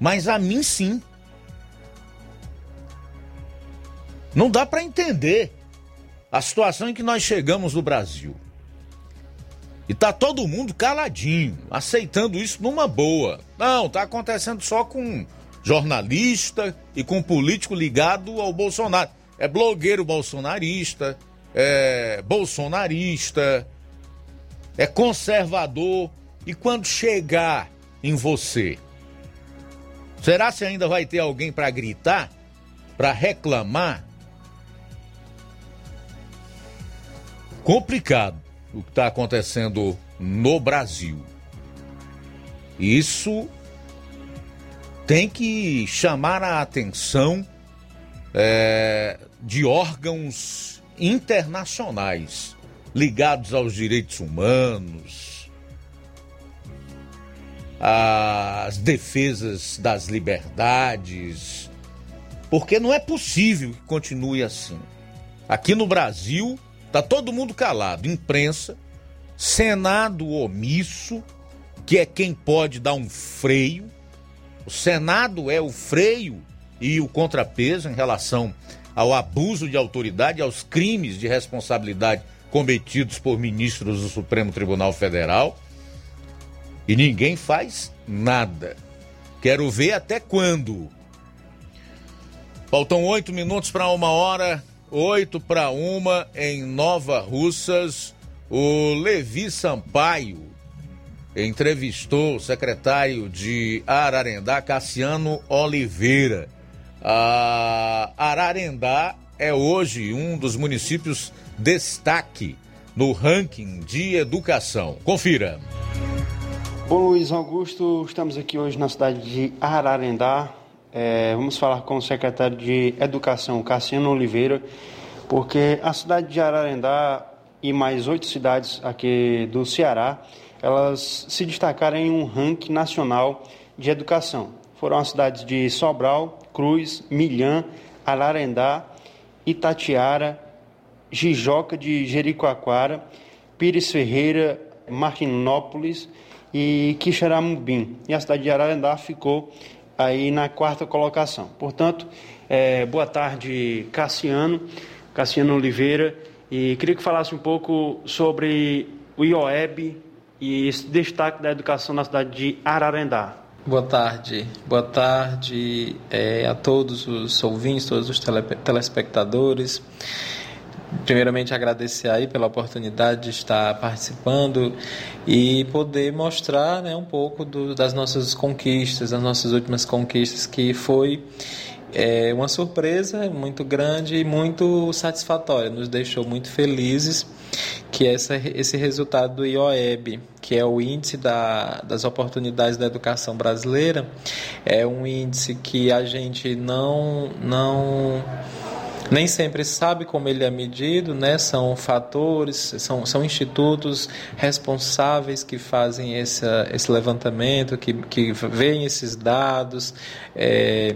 Speaker 1: mas a mim sim. Não dá para entender a situação em que nós chegamos no Brasil. E tá todo mundo caladinho, aceitando isso numa boa. Não, tá acontecendo só com jornalista e com político ligado ao Bolsonaro. É blogueiro bolsonarista, é bolsonarista, é conservador. E quando chegar em você, será se ainda vai ter alguém para gritar, para reclamar? complicado o que está acontecendo no Brasil. Isso tem que chamar a atenção é, de órgãos internacionais ligados aos direitos humanos, às defesas das liberdades, porque não é possível que continue assim. Aqui no Brasil, Tá todo mundo calado, imprensa, Senado omisso, que é quem pode dar um freio. O Senado é o freio e o contrapeso em relação ao abuso de autoridade, aos crimes de responsabilidade cometidos por ministros do Supremo Tribunal Federal. E ninguém faz nada. Quero ver até quando. Faltam oito minutos para uma hora. 8 para uma em Nova Russas. O Levi Sampaio entrevistou o secretário de Ararendá, Cassiano Oliveira. A Ararendá é hoje um dos municípios destaque no ranking de educação. Confira.
Speaker 19: Bom, Luiz Augusto, estamos aqui hoje na cidade de Ararendá, é, vamos falar com o secretário de Educação, Cassiano Oliveira, porque a cidade de Ararendá e mais oito cidades aqui do Ceará, elas se destacaram em um ranking nacional de educação. Foram as cidades de Sobral, Cruz, Milhã, Ararendá, Itatiara, Jijoca de Jericoacoara, Pires Ferreira, Martinópolis e Quixeramobim. E a cidade de Ararendá ficou aí na quarta colocação. Portanto, é, boa tarde, Cassiano, Cassiano Oliveira, e queria que falasse um pouco sobre o IOEB e esse destaque da educação na cidade de Ararendá.
Speaker 20: Boa tarde, boa tarde é, a todos os ouvintes, todos os tele, telespectadores. primeiramente agradecer aí pela oportunidade de estar participando e poder mostrar né, um pouco do, das nossas conquistas, das nossas últimas conquistas, que foi é, uma surpresa muito grande e muito satisfatória, nos deixou muito felizes que essa, esse resultado do IOEB, que é o índice da, das oportunidades da educação brasileira, é um índice que a gente não não nem sempre sabe como ele é medido, né? São fatores, são, são institutos responsáveis que fazem esse, esse levantamento, que, que veem esses dados, é,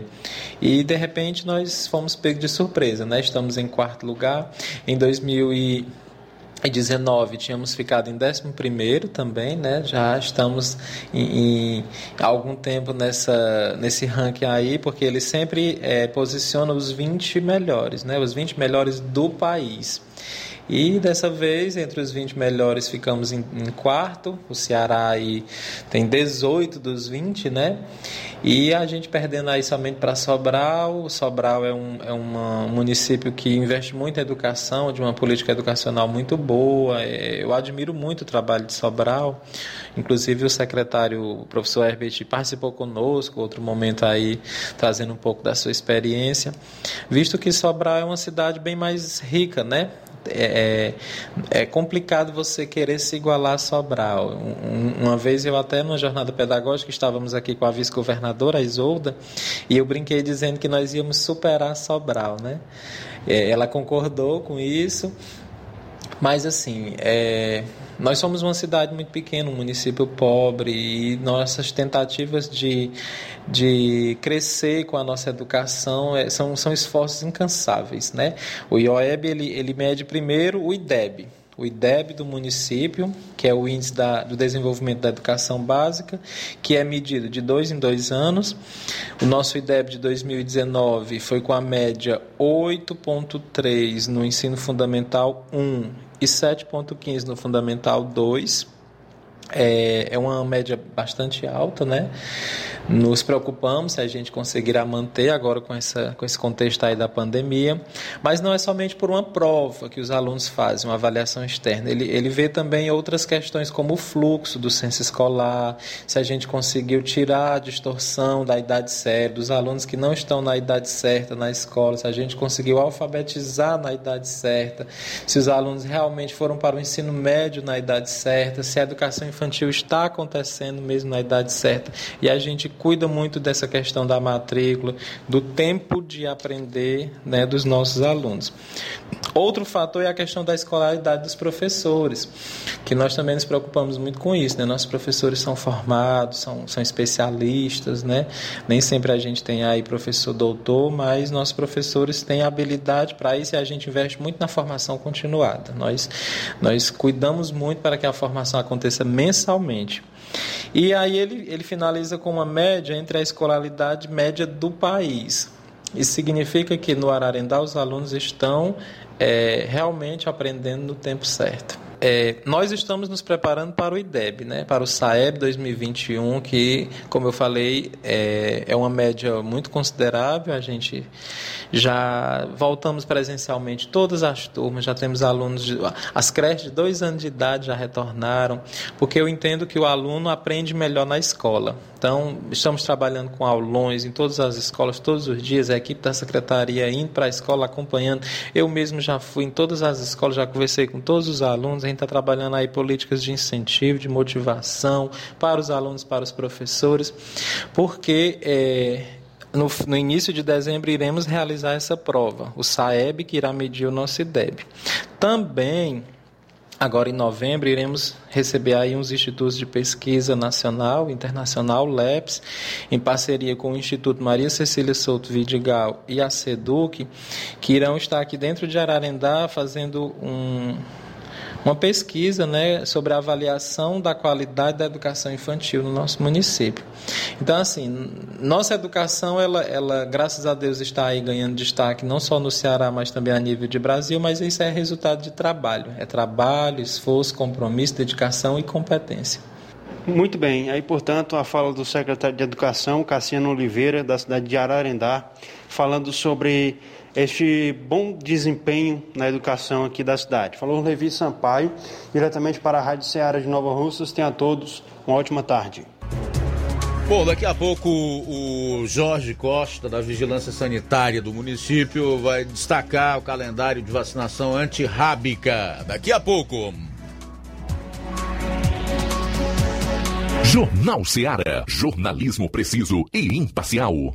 Speaker 20: e de repente nós fomos pegos de surpresa, né? Estamos em quarto lugar. Em 2000 e em 19 tínhamos ficado em 11 também, né? Já estamos em, em, algum tempo nessa, nesse ranking aí, porque ele sempre é, posiciona os 20 melhores, né? Os 20 melhores do país. E dessa vez, entre os 20 melhores, ficamos em, em, quarto. O Ceará aí tem 18 dos 20, né? E a gente perdendo aí somente para Sobral. Sobral é um, é um município que investe muito em educação, de uma política educacional muito boa. É, eu admiro muito o trabalho de Sobral. Inclusive o secretário, o professor Herbert, participou conosco, outro momento aí, trazendo um pouco da sua experiência. Visto que Sobral é uma cidade bem mais rica, né? É, é, é complicado você querer se igualar a Sobral. Um, uma vez eu até numa jornada pedagógica estávamos aqui com a vice-governadora Isolda e eu brinquei dizendo que nós íamos superar Sobral, né? É, ela concordou com isso, mas assim, é, nós somos uma cidade muito pequena, um município pobre, e nossas tentativas de, de crescer com a nossa educação é, são, são esforços incansáveis. Né? O IOEB ele, ele mede primeiro o IDEB, o IDEB do município, que é o Índice da, do Desenvolvimento da Educação Básica, que é medido de dois em dois anos. O nosso IDEB de 2019 foi com a média 8,3 no ensino fundamental 1 e 7,15 no Fundamental 2. É, é uma média bastante alta, né? Nos preocupamos se a gente conseguirá manter agora com, essa, com esse contexto aí da pandemia, mas não é somente por uma prova que os alunos fazem, uma avaliação externa. Ele, ele vê também outras questões como o fluxo do censo escolar, se a gente conseguiu tirar a distorção da idade certa, dos alunos que não estão na idade certa na escola, se a gente conseguiu alfabetizar na idade certa, se os alunos realmente foram para o ensino médio na idade certa, se a educação infantil está acontecendo mesmo na idade certa. E a gente cuida muito dessa questão da matrícula, do tempo de aprender né, dos nossos alunos. Outro fator é a questão da escolaridade dos professores, que nós também nos preocupamos muito com isso. Né? Nossos professores são formados, são, são especialistas, né? nem sempre a gente tem aí professor doutor, mas nossos professores têm habilidade para isso e a gente investe muito na formação continuada. Nós, nós cuidamos muito para que a formação aconteça mensalmente. E aí ele, ele finaliza com uma média entre a escolaridade média do país. Isso significa que no Ararendá os alunos estão é, realmente aprendendo no tempo certo. É, nós estamos nos preparando para o IDEB, né, para o SAEB 2021, que, como eu falei, é, é uma média muito considerável. A gente já voltamos presencialmente todas as turmas, já temos alunos, de, as creches de dois anos de idade já retornaram, porque eu entendo que o aluno aprende melhor na escola. Então, estamos trabalhando com aulões em todas as escolas, todos os dias, a equipe da secretaria indo para a escola, acompanhando. Eu mesmo já fui em todas as escolas, já conversei com todos os alunos, a gente está trabalhando aí políticas de incentivo, de motivação para os alunos, para os professores, porque é, no, no, início de dezembro iremos realizar essa prova, o SAEB que irá medir o nosso IDEB. Também Agora, em novembro, iremos receber aí uns institutos de pesquisa nacional, internacional, LEPS, em parceria com o Instituto Maria Cecília Souto Vidigal e a SEDUC, que irão estar aqui dentro de Ararendá fazendo um, uma pesquisa né, sobre a avaliação da qualidade da educação infantil no nosso município. Então, assim, nossa educação, ela, ela, graças a Deus, está aí ganhando destaque, não só no Ceará, mas também a nível de Brasil, mas isso é resultado de trabalho. É trabalho, esforço, compromisso, dedicação e competência.
Speaker 19: Muito bem, aí portanto a fala do secretário de Educação, Cassiano Oliveira, da cidade de Ararendá, falando sobre este bom desempenho na educação aqui da cidade. Falou Levi Sampaio, diretamente para a Rádio Ceará de Nova Russas. Tenha a todos uma ótima tarde.
Speaker 1: Bom, daqui a pouco o Jorge Costa, da Vigilância Sanitária do município, vai destacar o calendário de vacinação antirrábica. Daqui a pouco.
Speaker 3: Jornal Ceará. Jornalismo preciso e imparcial.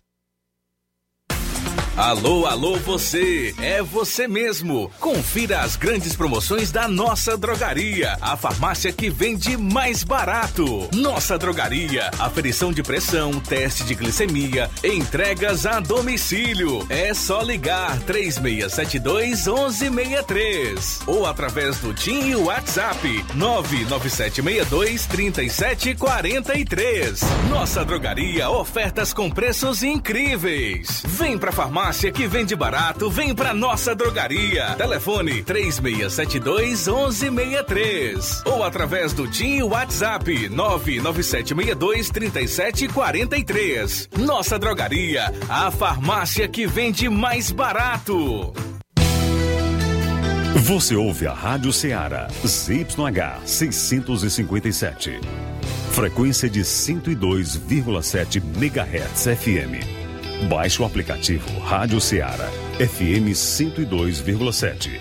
Speaker 11: Alô, alô, você! É você mesmo! Confira as grandes promoções da nossa drogaria, a farmácia que vende mais barato. Nossa drogaria, aferição de pressão, teste de glicemia, entregas a domicílio. É só ligar 3672 1163 ou através do TIM e WhatsApp 99762 3743. Nossa drogaria, ofertas com preços incríveis. Vem pra farmácia farmácia que vende barato, vem pra nossa drogaria. Telefone 3672 1163 ou através do TIM WhatsApp 99762 3743. Nossa drogaria, a farmácia que vende mais barato.
Speaker 21: Você ouve a Rádio Ceará, ZYH 657. Frequência de 102,7 MHz FM. Baixe o aplicativo Rádio Ceará FM 102,7.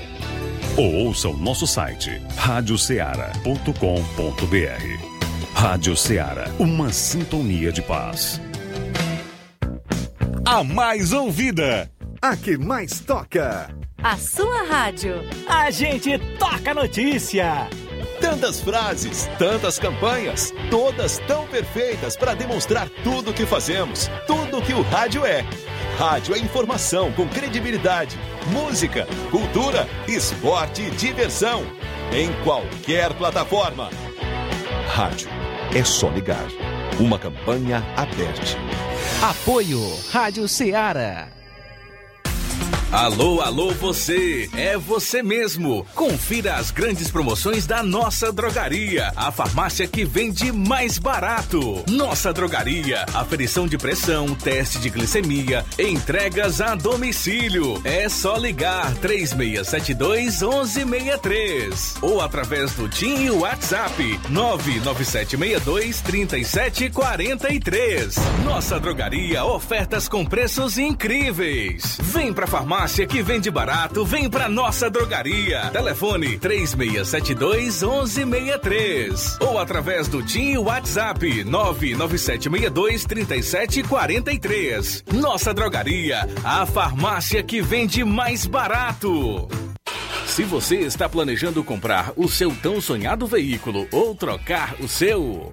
Speaker 21: Ou ouça o nosso site radioceara.com.br. Rádio Ceará, uma sintonia de paz.
Speaker 22: A mais ouvida, a que mais toca.
Speaker 23: A sua rádio.
Speaker 24: A gente toca notícia.
Speaker 22: Tantas frases, tantas campanhas, todas tão perfeitas para demonstrar tudo o que fazemos, tudo o que o rádio é. Rádio é informação com credibilidade, música, cultura, esporte e diversão. Em qualquer plataforma. Rádio é só ligar. Uma campanha aberta.
Speaker 24: Apoio Rádio Ceará.
Speaker 11: Alô, alô, você! É você mesmo! Confira as grandes promoções da nossa drogaria, a farmácia que vende mais barato. Nossa drogaria, aferição de pressão, teste de glicemia, entregas a domicílio. É só ligar 3672 1163 ou através do TIM e WhatsApp 99762 3743. Nossa drogaria, ofertas com preços incríveis. Vem pra farmácia farmácia que vende barato, vem pra nossa drogaria. Telefone 3672 1163 ou através do TIM WhatsApp 99762 3743. Nossa drogaria, a farmácia que vende mais barato. Se você está planejando comprar o seu tão sonhado veículo ou trocar o seu,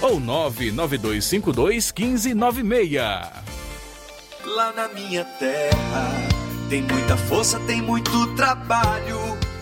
Speaker 11: ou 99252 1596.
Speaker 10: Lá na minha terra tem muita força, tem muito trabalho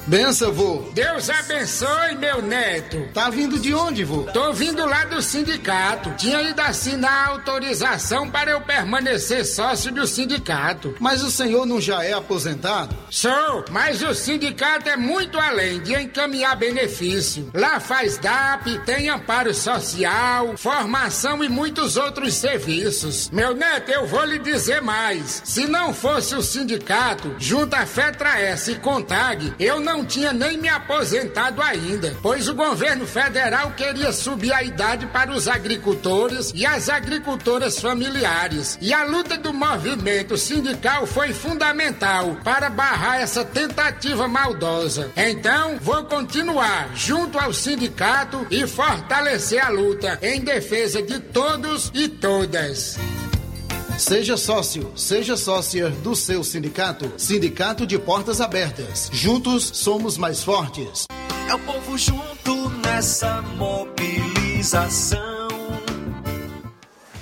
Speaker 25: Benção, vô.
Speaker 9: Deus abençoe, meu neto.
Speaker 25: Tá vindo de onde, vô?
Speaker 9: Tô vindo lá do sindicato. Tinha ido assinar a autorização para eu permanecer sócio do sindicato.
Speaker 25: Mas o senhor não já é aposentado?
Speaker 9: Sou, mas o sindicato é muito além de encaminhar benefício. Lá faz DAP, tem amparo social, formação e muitos outros serviços. Meu neto, eu vou lhe dizer mais. Se não fosse o sindicato, junto a Fetra S e Contag, eu não não tinha nem me aposentado ainda, pois o governo federal queria subir a idade para os agricultores e as agricultoras familiares. E a luta do movimento sindical foi fundamental para barrar essa tentativa maldosa. Então, vou continuar junto ao sindicato e fortalecer a luta em defesa de todos e todas.
Speaker 8: Seja sócio, seja sócia do seu sindicato. Sindicato de Portas Abertas. Juntos somos mais fortes.
Speaker 10: É o povo junto nessa mobilização.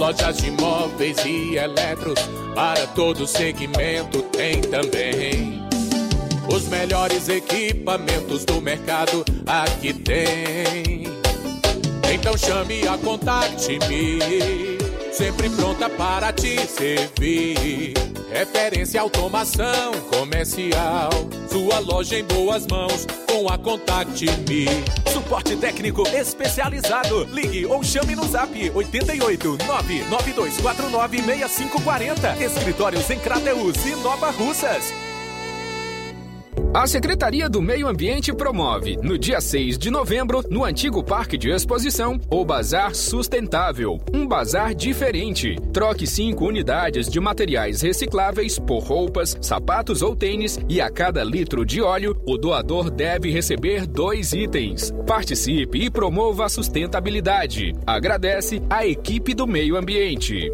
Speaker 26: Lojas de móveis e eletros, para todo segmento tem também. Os melhores equipamentos do mercado aqui tem. Então chame a Contact-me, sempre pronta para te servir. Referência automação comercial, sua loja em boas mãos com a Contact-me.
Speaker 27: Suporte técnico especializado. Ligue ou chame no zap 88 99249 6540. Escritórios em Crateus e Nova Russas.
Speaker 6: A Secretaria do Meio Ambiente promove, no dia 6 de novembro, no antigo Parque de Exposição, o Bazar Sustentável. Um bazar diferente. Troque 5 unidades de materiais recicláveis por roupas, sapatos ou tênis e a cada litro de óleo, o doador deve receber dois itens. Participe e promova a sustentabilidade. Agradece a equipe do Meio Ambiente.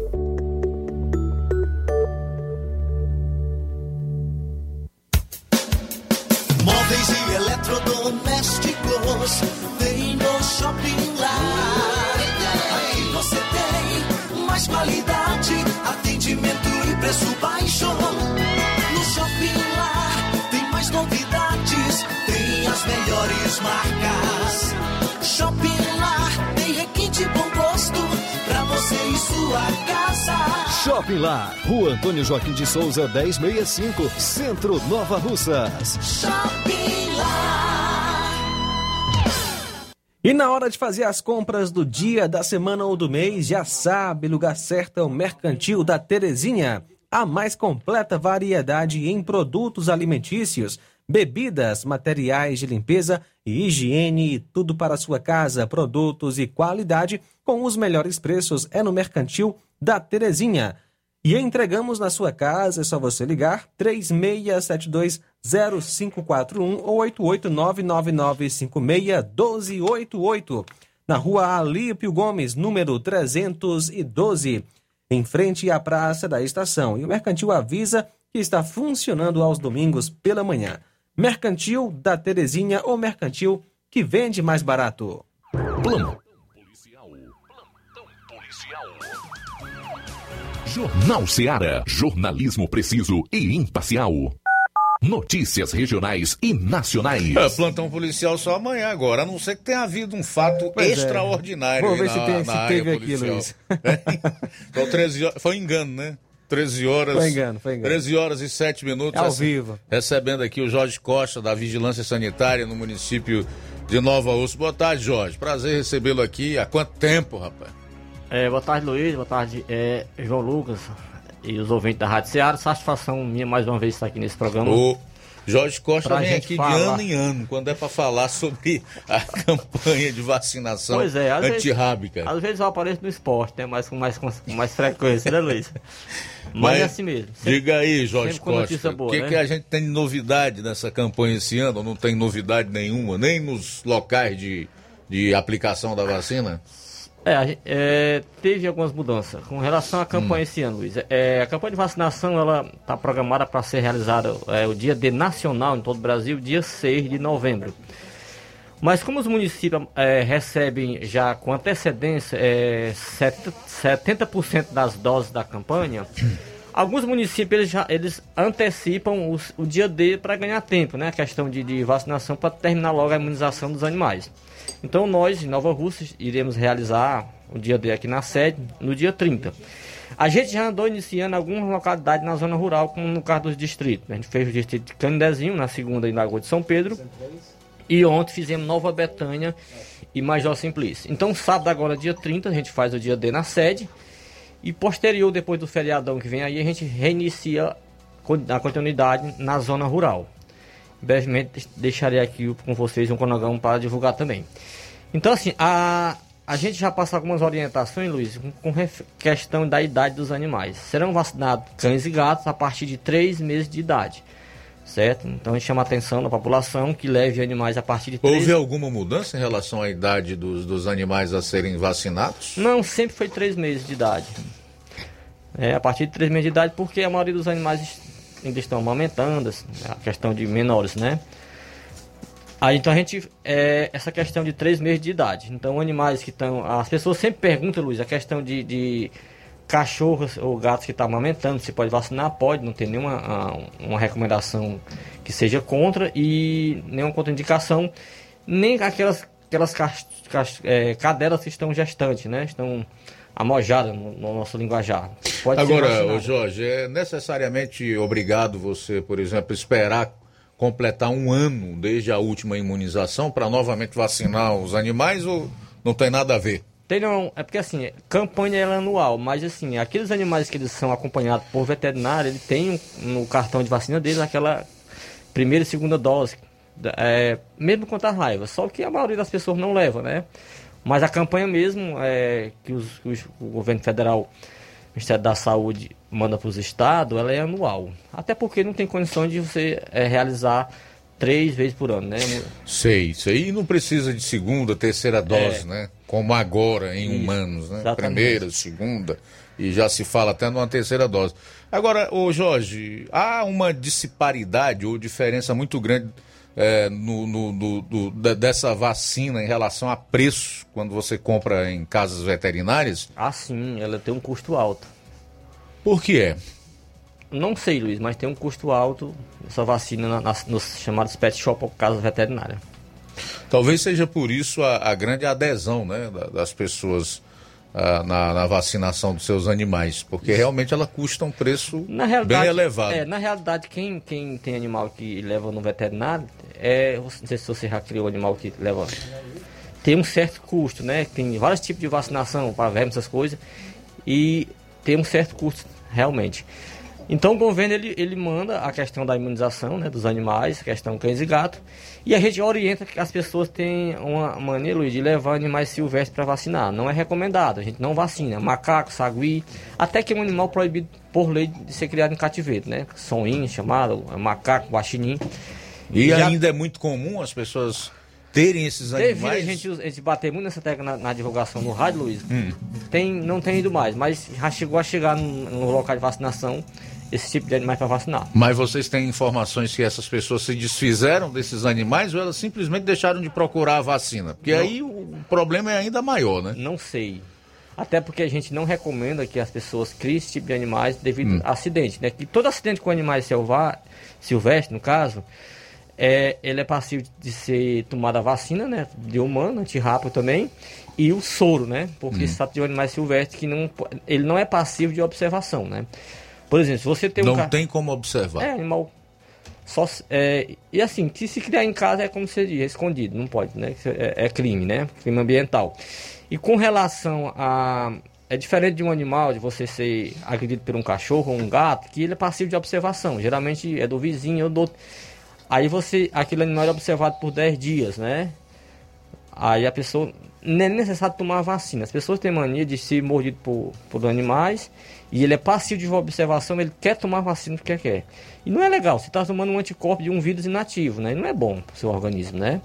Speaker 10: Preço baixo. No Shopping Lar tem mais novidades, tem as melhores marcas. Shopping Lar tem requinte bom gosto pra você e sua casa.
Speaker 28: Shopping Lá, Rua Antônio Joaquim de Souza, 1065, Centro Nova Russas.
Speaker 10: Shopping Lar.
Speaker 2: E na hora de fazer as compras do dia, da semana ou do mês, já sabe, lugar certo é o Mercantil da Terezinha. A mais completa variedade em produtos alimentícios, bebidas, materiais de limpeza e higiene, tudo para sua casa, produtos e qualidade com os melhores preços é no Mercantil da Terezinha. E entregamos na sua casa, é só você ligar 36720541 ou 88999561288. Na rua Alípio Gomes, número 312, em frente à Praça da Estação. E o Mercantil avisa que está funcionando aos domingos pela manhã. Mercantil da Terezinha ou Mercantil que vende mais barato.
Speaker 3: Plano. Jornal Seara. Jornalismo preciso e imparcial. Notícias regionais e nacionais.
Speaker 1: É, plantão policial só amanhã agora, a não ser que tenha havido um fato
Speaker 2: Pois é.
Speaker 1: extraordinário.
Speaker 2: Vou
Speaker 1: aí
Speaker 2: ver
Speaker 1: na,
Speaker 2: se tem-
Speaker 1: na
Speaker 2: se
Speaker 1: área
Speaker 2: teve aqui,
Speaker 1: policial.
Speaker 2: Luiz.
Speaker 1: Então, 13 horas, foi engano, né? 13 horas.
Speaker 2: Foi engano, foi engano.
Speaker 1: 13 horas e 7 minutos.
Speaker 2: Ao
Speaker 1: Rece-
Speaker 2: vivo.
Speaker 1: Recebendo aqui o Jorge Costa, da Vigilância Sanitária no município de Nova Urso. Boa tarde, Jorge. Prazer recebê-lo aqui. Há quanto tempo, rapaz?
Speaker 29: É, boa tarde, Luiz. Boa tarde, é, João Lucas e os ouvintes da Rádio Ceará. Satisfação minha mais uma vez estar aqui nesse programa.
Speaker 1: O Jorge Costa
Speaker 29: Pra
Speaker 1: vem aqui de
Speaker 29: falar.
Speaker 1: ano em ano, quando é para falar sobre a campanha de vacinação
Speaker 29: Pois é, às vezes,
Speaker 1: antirrábica.
Speaker 29: às vezes eu apareço no esporte, né? Mas com mais, com mais frequência, né, Luiz? Mas, é assim mesmo. Sempre-
Speaker 1: Diga aí, Jorge Costa,
Speaker 29: boa,
Speaker 1: o que,
Speaker 29: né?
Speaker 1: que a gente tem de novidade nessa campanha esse ano? Não tem novidade nenhuma, nem nos locais de, de aplicação da vacina?
Speaker 29: É, é, teve algumas mudanças. Com relação à campanha esse ano, Luiz, é, a campanha de vacinação ela está programada para ser realizada é, o dia D nacional em todo o Brasil, dia 6 de novembro. Mas como os municípios é, recebem já com antecedência é, 70%, 70% das doses da campanha, alguns municípios eles, já, eles antecipam os- o dia D para ganhar tempo, né? A questão de, de vacinação para terminar logo a imunização dos animais. Então nós, em Nova Rússia, iremos realizar o dia D aqui na sede no dia 30. A gente já andou iniciando algumas localidades na zona rural, como no caso dos distritos. A gente fez o distrito de Canidezinho, na segunda em Lagoa de São Pedro. E ontem fizemos Nova Betânia e Major Simplício. Então, sábado agora, dia 30, a gente faz o dia D na sede. E posterior, depois do feriadão que vem aí, a gente reinicia a continuidade na zona rural. Brevemente deixarei aqui com vocês um cronograma para divulgar também. Então, assim, a, a gente já passa algumas orientações, Luiz, com, com questão da idade dos animais. Serão vacinados cães e gatos a partir de 3 meses de idade. Certo? Então a gente chama a atenção da população que leve animais a partir de 3
Speaker 1: Houve alguma mudança em relação à idade dos, dos animais a serem vacinados?
Speaker 29: Não, sempre foi 3 meses de idade. É, a partir de 3 meses de idade, porque a maioria dos animais ainda estão amamentando, a questão de menores, né? Aí então a gente. É, essa questão de três meses de idade. Então, animais que estão. As pessoas sempre perguntam, Luiz, a questão de, de cachorros ou gatos que estão amamentando, se pode vacinar? Pode, não tem nenhuma uma recomendação que seja contra e nenhuma contraindicação, nem aquelas, aquelas é, cadelas que estão gestantes, né? Estão amojadas no, no nosso linguajar.
Speaker 1: Pode Agora, Jorge, é necessariamente obrigado você, por exemplo, esperar completar um ano desde a última imunização para novamente vacinar os animais ou não tem nada a ver?
Speaker 29: Tem não, é porque assim, campanha é anual, mas assim, aqueles animais que eles são acompanhados por veterinário, ele tem no cartão de vacina deles aquela primeira e segunda dose, é, mesmo contra a raiva, só que a maioria das pessoas não leva, né? Mas a campanha mesmo, é, que, os, que os, o governo federal, o Ministério da Saúde manda para os estados, ela é anual. Até porque não tem condição de você é, realizar três vezes por ano, né?
Speaker 1: Sei, isso aí não precisa de segunda, terceira dose, é. né? Como agora em isso, humanos, né? Exatamente. Primeira, segunda, e já se fala até numa terceira dose. Agora, ô Jorge, há uma disparidade ou diferença muito grande é, no, no, no, no, dessa vacina em relação a preço quando você compra em casas veterinárias?
Speaker 29: Ah, sim, ela tem um custo alto.
Speaker 1: Por que é?
Speaker 29: Não sei, Luiz, mas tem um custo alto essa vacina na, nos chamados pet shop ou casa veterinária.
Speaker 1: Talvez seja por isso a, a grande adesão né, das pessoas uh, na, na, vacinação dos seus animais, porque isso. realmente ela custa um preço bem elevado.
Speaker 29: É, na realidade, quem, quem tem animal que leva no veterinário, é, não sei se você já criou animal que leva, tem um certo custo, né? Tem vários tipos de vacinação para vermes, essas coisas, e tem um certo custo realmente. Então o governo ele, ele manda a questão da imunização né, dos animais, a questão cães e gato, e a gente orienta que as pessoas tenham uma maneira Luiz, de levar animais silvestres para vacinar. Não é recomendado, a gente não vacina. Macaco, sagui, até que é um animal proibido por lei de ser criado em cativeiro, né? Soninho, chamado, macaco, guaxinim.
Speaker 1: E, e ainda já... é muito comum as pessoas terem esses animais. Devido
Speaker 29: a gente, a gente bater muito nessa tecla na, na divulgação no rádio, Luiz, hum. tem, não tem ido mais, mas já chegou a chegar no, no local de vacinação esse tipo de animais para vacinar.
Speaker 1: Mas vocês têm informações que essas pessoas se desfizeram desses animais ou elas simplesmente deixaram de procurar a vacina? Porque não. aí o problema é ainda maior, né?
Speaker 29: Não sei. Até porque a gente não recomenda que as pessoas criem esse tipo de animais devido hum. a acidente, né? Que todo acidente com animais selva... silvestres, no caso, é, ele é passivo de ser tomada a vacina, né? De humano, antirrápido também, e o soro, né? Porque hum. se trata de um animal silvestre que não, ele não é passivo de observação, né? Por exemplo, se você tem
Speaker 1: um
Speaker 29: Não
Speaker 1: tem como observar.
Speaker 29: É, animal. Só, é, e assim, se se criar em casa é como seria, escondido, não pode, né? É, é crime, né? Crime ambiental. E com relação a é diferente de um animal, de você ser agredido por um cachorro ou um gato, que ele é passivo de observação. Geralmente é do vizinho ou do. Aí você. Aquele animal é observado por 10 dias, né? Aí a pessoa. Não é necessário tomar vacina. As pessoas têm mania de ser mordido por, por animais e ele é passivo de observação, ele quer tomar vacina porque quer. E não é legal, você está tomando um anticorpo de um vírus inativo, né? E não é bom para o seu organismo, né?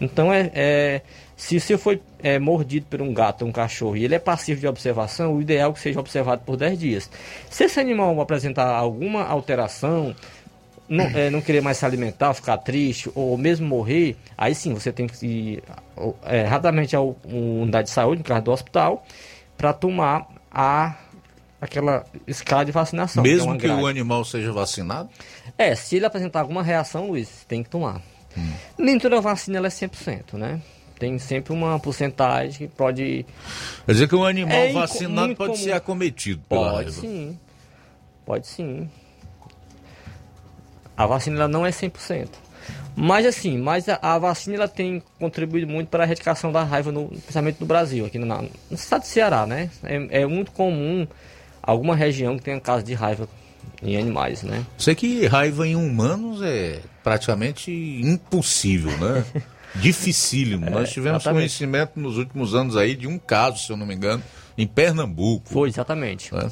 Speaker 29: Então, é, é se você foi é, mordido por um gato ou um cachorro e ele é passivo de observação, o ideal é que seja observado por 10 dias. Se esse animal apresentar alguma alteração, não, é, não querer mais se alimentar, ficar triste ou mesmo morrer, aí sim você tem que ir é, rapidamente à unidade de saúde, no caso do hospital, para tomar a aquela escala de vacinação.
Speaker 1: É Mesmo que, que o animal seja vacinado?
Speaker 29: É, se ele apresentar alguma reação, Luiz, tem que tomar. Hum. Nem toda vacina ela é 100%, né? Tem sempre uma porcentagem que pode.
Speaker 1: Quer dizer que um animal
Speaker 29: É
Speaker 1: vacinado pode
Speaker 29: comum.
Speaker 1: ser acometido pela
Speaker 29: Pode
Speaker 1: raiva.
Speaker 29: sim. Pode sim. A vacina ela não é 100%. Mas assim, mas a, a vacina ela tem contribuído muito para a erradicação da raiva, no, principalmente no Brasil, aqui na, no estado de Ceará, né? É, é muito comum alguma região que tenha caso de raiva em animais, né?
Speaker 1: Sei que raiva em humanos é praticamente impossível, né? Dificílimo.
Speaker 29: É,
Speaker 1: Nós tivemos
Speaker 29: exatamente.
Speaker 1: conhecimento nos últimos anos aí de um caso, se eu não me engano, em Pernambuco.
Speaker 29: Foi, exatamente.
Speaker 1: né?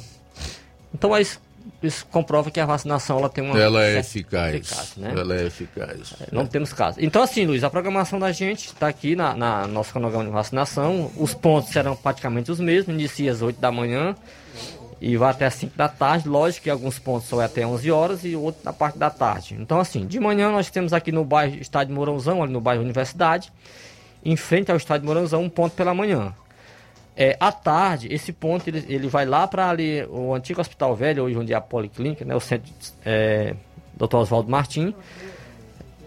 Speaker 29: Então, mas isso comprova que a vacinação ela tem uma
Speaker 1: Ela é eficaz.
Speaker 29: eficácia, né?
Speaker 1: Ela é eficaz.
Speaker 29: Não temos caso. Então, assim, Luiz, a programação da gente está aqui na, na nosso cronograma de vacinação. Os pontos serão praticamente os mesmos. Inicia às 8 da manhã e vai até às 5 da tarde. Lógico que alguns pontos só é até 11 horas e outros na parte da tarde. Então, assim, de manhã nós temos aqui no bairro Estádio Mourãozão, ali no bairro Universidade, em frente ao Estádio Mourãozão, um ponto pela manhã. É, à tarde, esse ponto ele, ele vai lá para ali, o antigo Hospital Velho, hoje onde é a Policlínica, né, o centro é, Dr. Oswaldo Martim,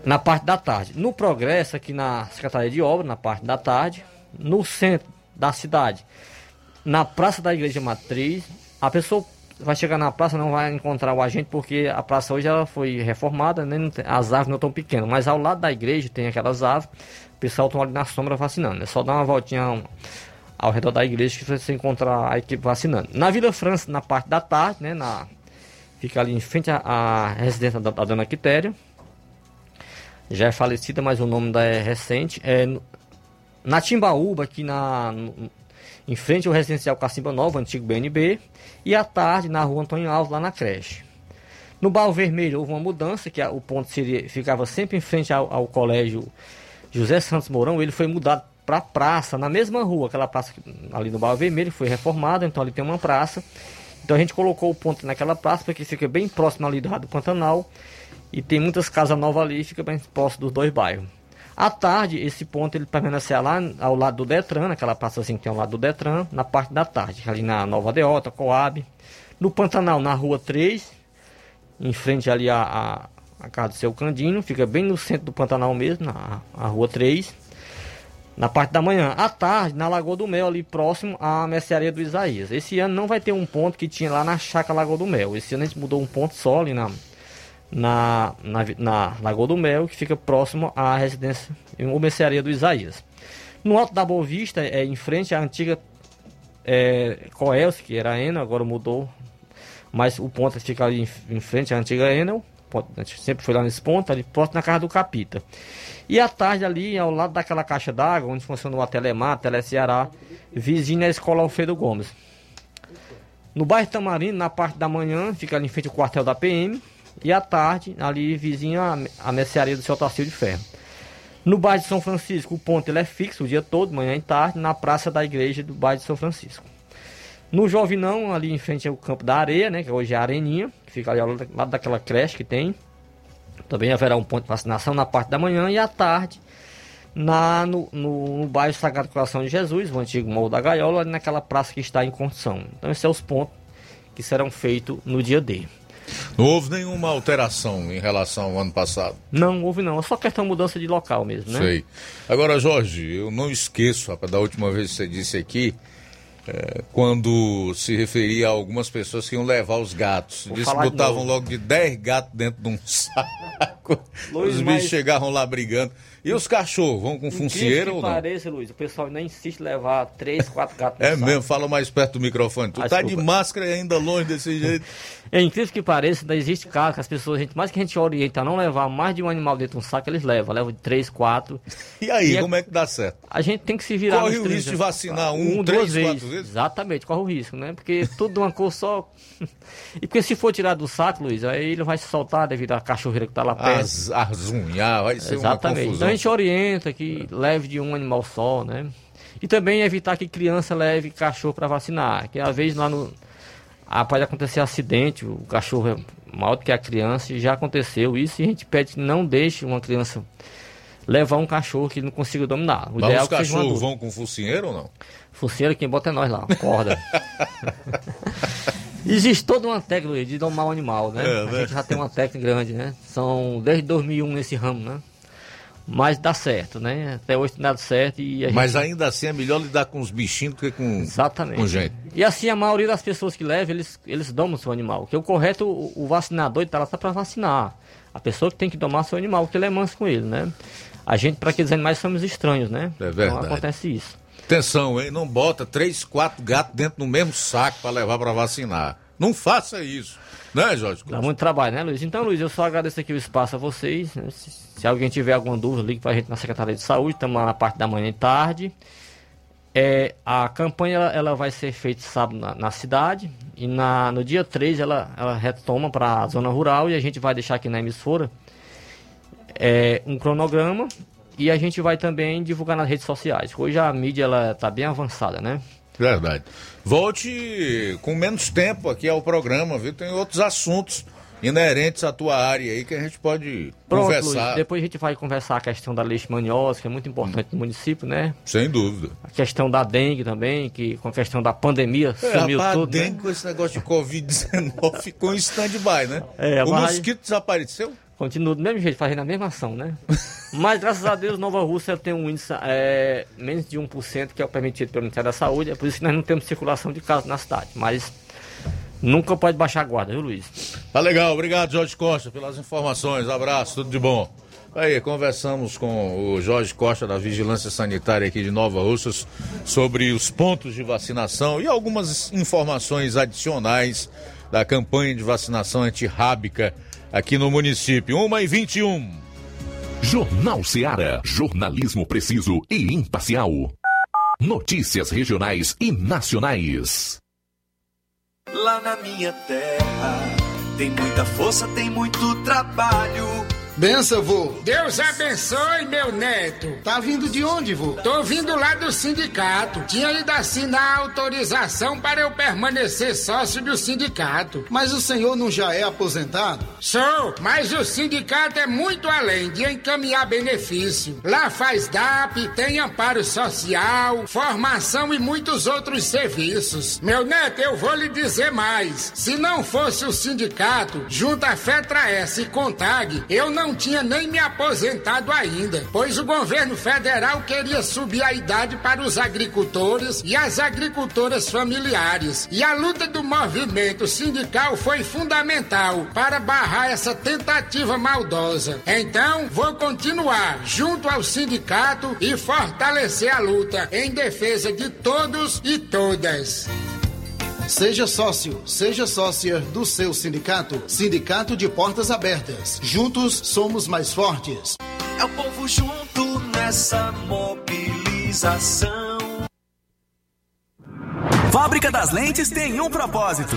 Speaker 29: na parte da tarde. No Progresso, aqui na Secretaria de Obras, na parte da tarde. No centro da cidade, na Praça da Igreja Matriz. A pessoa vai chegar na praça, não vai encontrar o agente, porque a praça hoje ela foi reformada, né, as árvores não estão pequenas. Mas ao lado da igreja tem aquelas árvores, o pessoal está ali na sombra vacinando. É só dar uma voltinha ao redor da igreja que você encontra a equipe vacinando. Na Vila França, na parte da tarde, né, na, fica ali em frente à, à residência da, da dona Quitéria. Já é falecida, mas o nome da é recente. É na Timbaúba, aqui na, em frente ao residencial Cacimba Nova, antigo BNB. E à tarde, na rua Antônio Alves, lá na creche. No Barro Vermelho houve uma mudança, que o ponto seria, ficava sempre em frente ao, ao colégio José Santos Mourão. Ele foi mudado para a praça, na mesma rua, aquela praça ali no Barro Vermelho, foi reformada, então ali tem uma praça. Então a gente colocou o ponto naquela praça, porque fica bem próximo ali do Rádio Pantanal. E tem muitas casas novas ali, fica bem próximo dos dois bairros. À tarde, esse ponto ele permanecerá lá ao lado do Detran, naquela assim que tem ao lado do Detran, na parte da tarde, ali na Nova Deota, Coab. No Pantanal, na rua 3, em frente ali à, à, à casa do seu Candino, fica bem no centro do Pantanal mesmo, na rua 3. Na parte da manhã, à tarde, na Lagoa do Mel, ali próximo à mercearia do Isaías. Esse ano não vai ter um ponto que tinha lá na Chácara Lagoa do Mel. Esse ano a gente mudou um ponto só ali na, na, na, na Lagoa do Mel, que fica próximo à residência ou mercearia do Isaías. No Alto da Boa Vista, é em frente à antiga é, Coelce, que era a Enel, agora mudou. Mas o ponto fica ali em, em frente à antiga Enel. A gente sempre foi lá nesse ponto, ali próximo na casa do Capita. E à tarde ali, ao lado daquela caixa d'água, onde funcionou a Telemar, a Tele Ceará, vizinha à escola Alfredo Gomes. No bairro Tamarindo, na parte da manhã, fica ali em frente ao quartel da PM. E à tarde, ali vizinho à, à mercearia do seu Tarcísio de Ferro. No bairro de São Francisco, o ponto ele é fixo o dia todo, manhã e tarde, na praça da igreja do bairro de São Francisco. No Jovinão, ali em frente ao campo da areia, né, que hoje é a Areninha, que fica ali ao lado daquela creche que tem. Também haverá um ponto de vacinação na parte da manhã e à tarde, na, no, no, no bairro Sagrado Coração de Jesus, o antigo Morro da Gaiola, naquela praça que está em construção. Então, esses são os pontos que serão feitos no dia D.
Speaker 1: Não houve nenhuma alteração em relação ao ano passado.
Speaker 29: Não houve não, é só questão de mudança de local mesmo, né?
Speaker 1: Sei. Agora, Jorge, eu não esqueço, rapaz, da última vez que você disse aqui, é, quando se referia a algumas pessoas que iam levar os gatos.
Speaker 29: Vou
Speaker 1: Disse que botavam logo de 10 gatos dentro de um saco.
Speaker 29: Luiz,
Speaker 1: os bichos chegavam lá brigando. E os cachorros, vão com
Speaker 29: que
Speaker 1: ou não?
Speaker 29: pareça, Luiz, o pessoal ainda insiste em levar três, quatro gatos.
Speaker 1: É mesmo, fala mais perto do microfone. Tu
Speaker 29: Ah,
Speaker 1: tá de
Speaker 29: desculpa.
Speaker 1: máscara e ainda longe desse jeito.
Speaker 29: É incrível que pareça, ainda existe caso que as pessoas, a gente, mais que a gente orienta a não levar mais de um animal dentro de um saco, eles levam, levam de três, quatro.
Speaker 1: E aí,
Speaker 29: é-
Speaker 1: como é que dá certo?
Speaker 29: A gente tem que se virar
Speaker 1: Corre o
Speaker 29: 30,
Speaker 1: risco de vacinar um,
Speaker 29: duas
Speaker 1: três, quatro vezes?
Speaker 29: Exatamente, corre o risco, né? Porque tudo de uma cor só. e porque se for tirar do saco, Luiz, aí ele vai se soltar devido à cachorreira que tá lá perto.
Speaker 1: As, azunhar, vai ser
Speaker 29: Exatamente.
Speaker 1: uma
Speaker 29: Então
Speaker 1: confusão.
Speaker 29: a gente orienta que leve de um animal só, né? E também evitar que criança leve cachorro para vacinar. Que às vezes lá no. Ah, pode acontecer acidente, o cachorro é maior do que a criança, e já aconteceu isso, e a gente pede que não deixe uma criança levar um cachorro que não consiga dominar. O
Speaker 1: Mas
Speaker 29: ideal
Speaker 1: os
Speaker 29: é seja um
Speaker 1: cachorros vão com focinheiro ou não?
Speaker 29: Focinheira, quem bota é nós lá, corda. Existe toda uma técnica de domar o animal, né?
Speaker 1: É,
Speaker 29: a
Speaker 1: né?
Speaker 29: gente já tem uma técnica grande, né? São desde 2001 nesse ramo, né? Mas dá certo, né? Até hoje tem dado certo e a gente...
Speaker 1: Mas ainda assim é melhor lidar com os bichinhos do que com,
Speaker 29: Exatamente.
Speaker 1: com gente.
Speaker 29: E assim, a maioria das pessoas que levam, eles, eles domam seu animal. Porque o correto, o, o vacinador está lá para vacinar. A pessoa que tem que domar seu animal, porque ele é manso com ele, né? A gente, para aqueles animais, somos estranhos, né?
Speaker 1: É verdade.
Speaker 29: Então acontece isso.
Speaker 1: Atenção, hein? Não bota três, quatro gatos dentro do mesmo saco para levar para vacinar. Não faça isso. Né, Jorge?
Speaker 29: Dá muito trabalho, né, Luiz? Então, Luiz, eu só agradeço aqui o espaço a vocês. né? Se, se alguém tiver alguma dúvida, ligue para a gente na Secretaria de Saúde. Estamos lá na parte da manhã e tarde. É, a campanha ela, ela vai ser feita sábado na, na cidade. E na, no dia 3 ela, ela retoma para a zona rural. E a gente vai deixar aqui na emissora é, um cronograma. E a gente vai também divulgar nas redes sociais. Hoje a mídia ela está bem avançada, né?
Speaker 1: Verdade. Volte com menos tempo aqui ao programa, viu? Tem outros assuntos inerentes à tua área aí que a gente pode
Speaker 29: Pronto,
Speaker 1: conversar.
Speaker 29: Luiz, depois a gente vai conversar a questão da leishmaniose, que é muito importante no município, né?
Speaker 1: Sem dúvida.
Speaker 29: A questão da dengue também, que com a questão da pandemia
Speaker 1: É,
Speaker 29: sumiu
Speaker 1: rapaz,
Speaker 29: tudo,
Speaker 1: dengue
Speaker 29: né?
Speaker 1: com esse negócio de Covid-19 ficou em stand-by, né?
Speaker 29: É,
Speaker 1: o
Speaker 29: mas-
Speaker 1: mosquito desapareceu?
Speaker 29: Continua do mesmo jeito, fazendo a mesma ação, né? Mas graças a Deus, Nova Rússia tem um índice é, menos de 1%, que é o permitido pelo Ministério da Saúde. É por isso que nós não temos circulação de casos na cidade. Mas nunca pode baixar a guarda, viu, Luiz?
Speaker 1: Tá legal, obrigado Jorge Costa pelas informações, abraço, tudo de bom. Aí, conversamos com o Jorge Costa da Vigilância Sanitária aqui de Nova Russas sobre os pontos de vacinação e algumas informações adicionais da campanha de vacinação antirrábica aqui no município. 1 e 21.
Speaker 3: Jornal Seara. Jornalismo preciso e imparcial. Notícias regionais e nacionais.
Speaker 10: Lá na minha terra tem muita força, tem muito trabalho.
Speaker 25: Benção, vô.
Speaker 9: Deus abençoe, meu neto.
Speaker 25: Tá vindo de onde, vô?
Speaker 9: Tô vindo lá do sindicato. Tinha ido assinar a autorização para eu permanecer sócio do sindicato.
Speaker 25: Mas o senhor não já é aposentado?
Speaker 9: Sou, mas o sindicato é muito além de encaminhar benefício. Lá faz DAP, tem amparo social, formação e muitos outros serviços. Meu neto, eu vou lhe dizer mais. Se não fosse o sindicato, junto à FETRA-S e CONTAG, eu não tinha nem me aposentado ainda, pois o governo federal queria subir a idade para os agricultores e as agricultoras familiares. E a luta do movimento sindical foi fundamental para barrar essa tentativa maldosa. Então, vou continuar junto ao sindicato e fortalecer a luta em defesa de todos e todas.
Speaker 8: Seja sócio, seja sócia do seu sindicato. Sindicato de Portas Abertas. Juntos somos mais fortes.
Speaker 10: É o povo junto nessa mobilização.
Speaker 30: Fábrica das Lentes tem um propósito: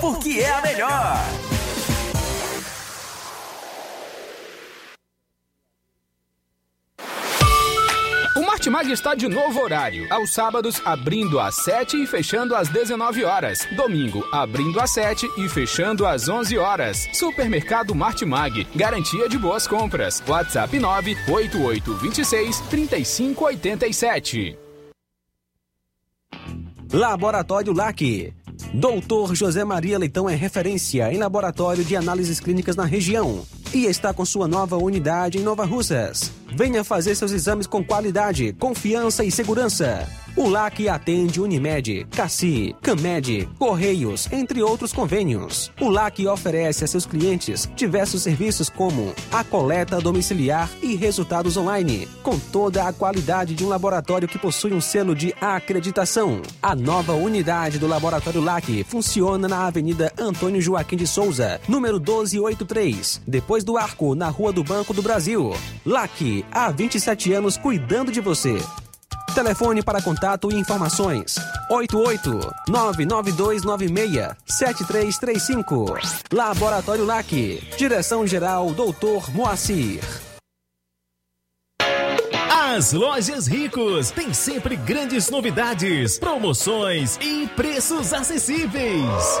Speaker 30: porque é a melhor.
Speaker 6: O Martimag está de novo horário. Aos sábados, abrindo às 7 e fechando às 19 horas. Domingo, abrindo às 7 e fechando às 11 horas. Supermercado Martimag. Garantia de boas compras. WhatsApp 98826 3587.
Speaker 2: Laboratório LAC. Doutor José Maria Leitão é referência em laboratório de análises clínicas na região e está com sua nova unidade em Nova Russas. Venha fazer seus exames com qualidade, confiança e segurança. O LAC atende Unimed, Cassi, Camed, Correios, entre outros convênios. O LAC oferece a seus clientes diversos serviços como a coleta domiciliar e resultados online, com toda a qualidade de um laboratório que possui um selo de acreditação. A nova unidade do Laboratório LAC funciona na Avenida Antônio Joaquim de Souza, número 1283, depois do Arco, na Rua do Banco do Brasil. LAC, há 27 anos cuidando de você. Telefone para contato e informações: 88-99296-7335. Laboratório LAC. Direção-Geral Dr. Moacir.
Speaker 11: As lojas Ricos têm sempre grandes novidades, promoções e preços acessíveis.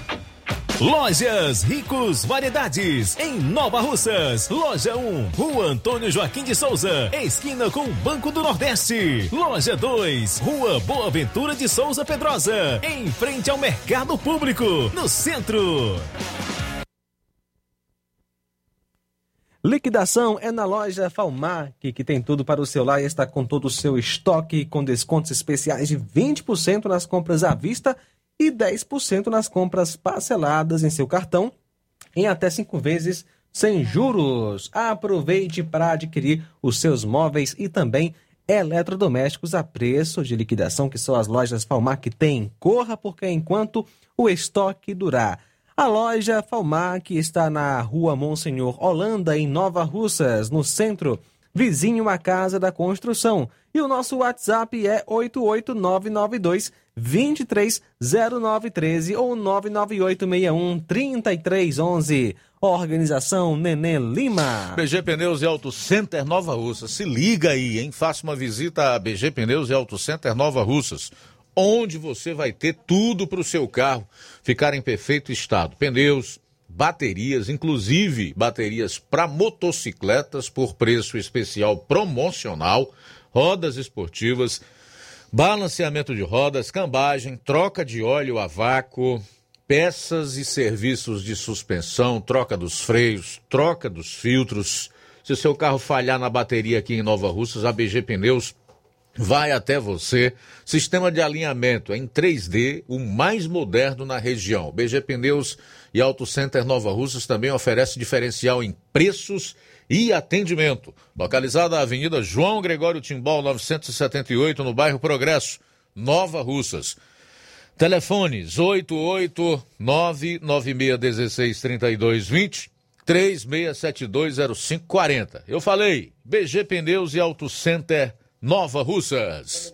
Speaker 11: Lojas Ricos Variedades, em Nova Russas. Loja 1, Rua Antônio Joaquim de Souza, esquina com o Banco do Nordeste. Loja 2, Rua Boa Ventura de Souza Pedrosa, em frente ao Mercado Público, no centro.
Speaker 2: Liquidação é na loja Falmac, que tem tudo para o celular e está com todo o seu estoque, com descontos especiais de 20% nas compras à vista e 10% nas compras parceladas em seu cartão em até cinco vezes sem juros. Aproveite para adquirir os seus móveis e também eletrodomésticos a preço de liquidação que só as lojas Falmac têm. Corra porque enquanto o estoque durar. A loja Falmac está na rua Monsenhor Holanda, em Nova Russas, no centro, vizinho à Casa da Construção. E o nosso WhatsApp é 88992 230913 ou 99861 3311. Organização Nenê Lima.
Speaker 1: BG Pneus e Auto Center Nova Russas. Se liga aí, hein? Faça uma visita a BG Pneus e Auto Center Nova Russas, onde você vai ter tudo para o seu carro ficar em perfeito estado. Pneus, baterias, inclusive baterias para motocicletas por preço especial promocional, rodas esportivas, balanceamento de rodas, cambagem, troca de óleo a vácuo, peças e serviços de suspensão, troca dos freios, troca dos filtros. Se o seu carro falhar na bateria aqui em Nova Russas, a BG Pneus vai até você. Sistema de alinhamento em 3D, o mais moderno na região. BG Pneus e Auto Center Nova Russas também oferece diferencial em preços e atendimento. Localizada na Avenida João Gregório Timbal, 978, no bairro Progresso, Nova Russas. Telefones 889-9616-3220, 36720540. Eu falei, BG Pneus e Auto Center Nova Russas.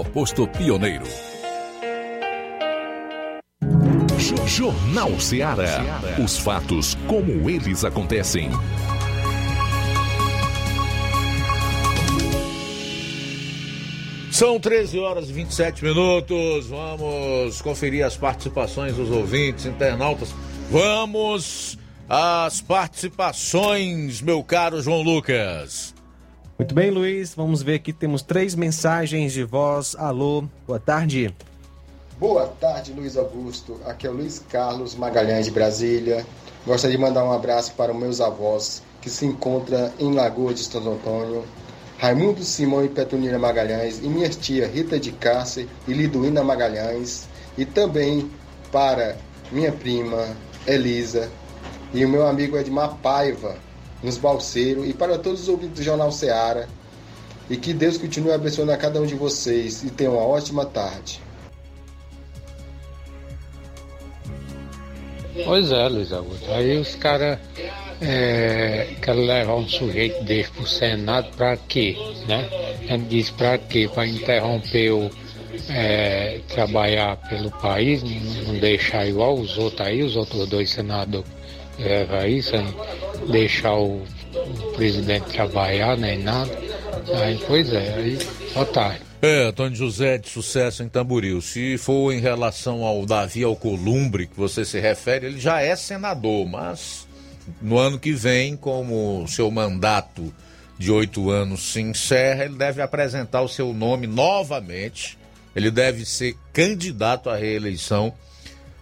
Speaker 22: ao posto Pioneiro.
Speaker 3: Jornal Ceará. Os fatos como eles acontecem.
Speaker 1: São 13 horas e 27 minutos. Vamos conferir as participações dos ouvintes, internautas. Vamos às participações, meu caro João Lucas.
Speaker 2: Muito bem, Luiz. Vamos ver aqui. Temos três mensagens de voz. Alô, boa tarde.
Speaker 5: Boa tarde, Luiz Augusto. Aqui é o Luiz Carlos Magalhães de Brasília. Gostaria de mandar um abraço para os meus avós que se encontram em Lagoa de Santo Antônio, Raimundo Simão e Petunina Magalhães, e minha tia Rita de Cáscer e Liduína Magalhães, e também para minha prima Elisa e o meu amigo Edmar Paiva, nos Balseiros, e para todos os ouvintes do Jornal Seara. E que Deus continue abençoando a cada um de vocês e tenha uma ótima tarde.
Speaker 31: Pois é, Luiz Augusto. Aí os caras é, querem levar um sujeito desse pro Senado pra quê? Né? Gente diz pra quê? Pra interromper o é, trabalhar pelo país, não deixar igual os outros aí, os outros dois senadores leva aí, sem deixar o, o presidente trabalhar nem nada. Aí, pois é, aí otário.
Speaker 1: É, Antônio José de sucesso em Tamboril. Se for em relação ao Davi Alcolumbre que você se refere, ele já é senador, mas no ano que vem, como seu mandato de oito anos se encerra, ele deve apresentar o seu nome novamente Ele deve ser candidato à reeleição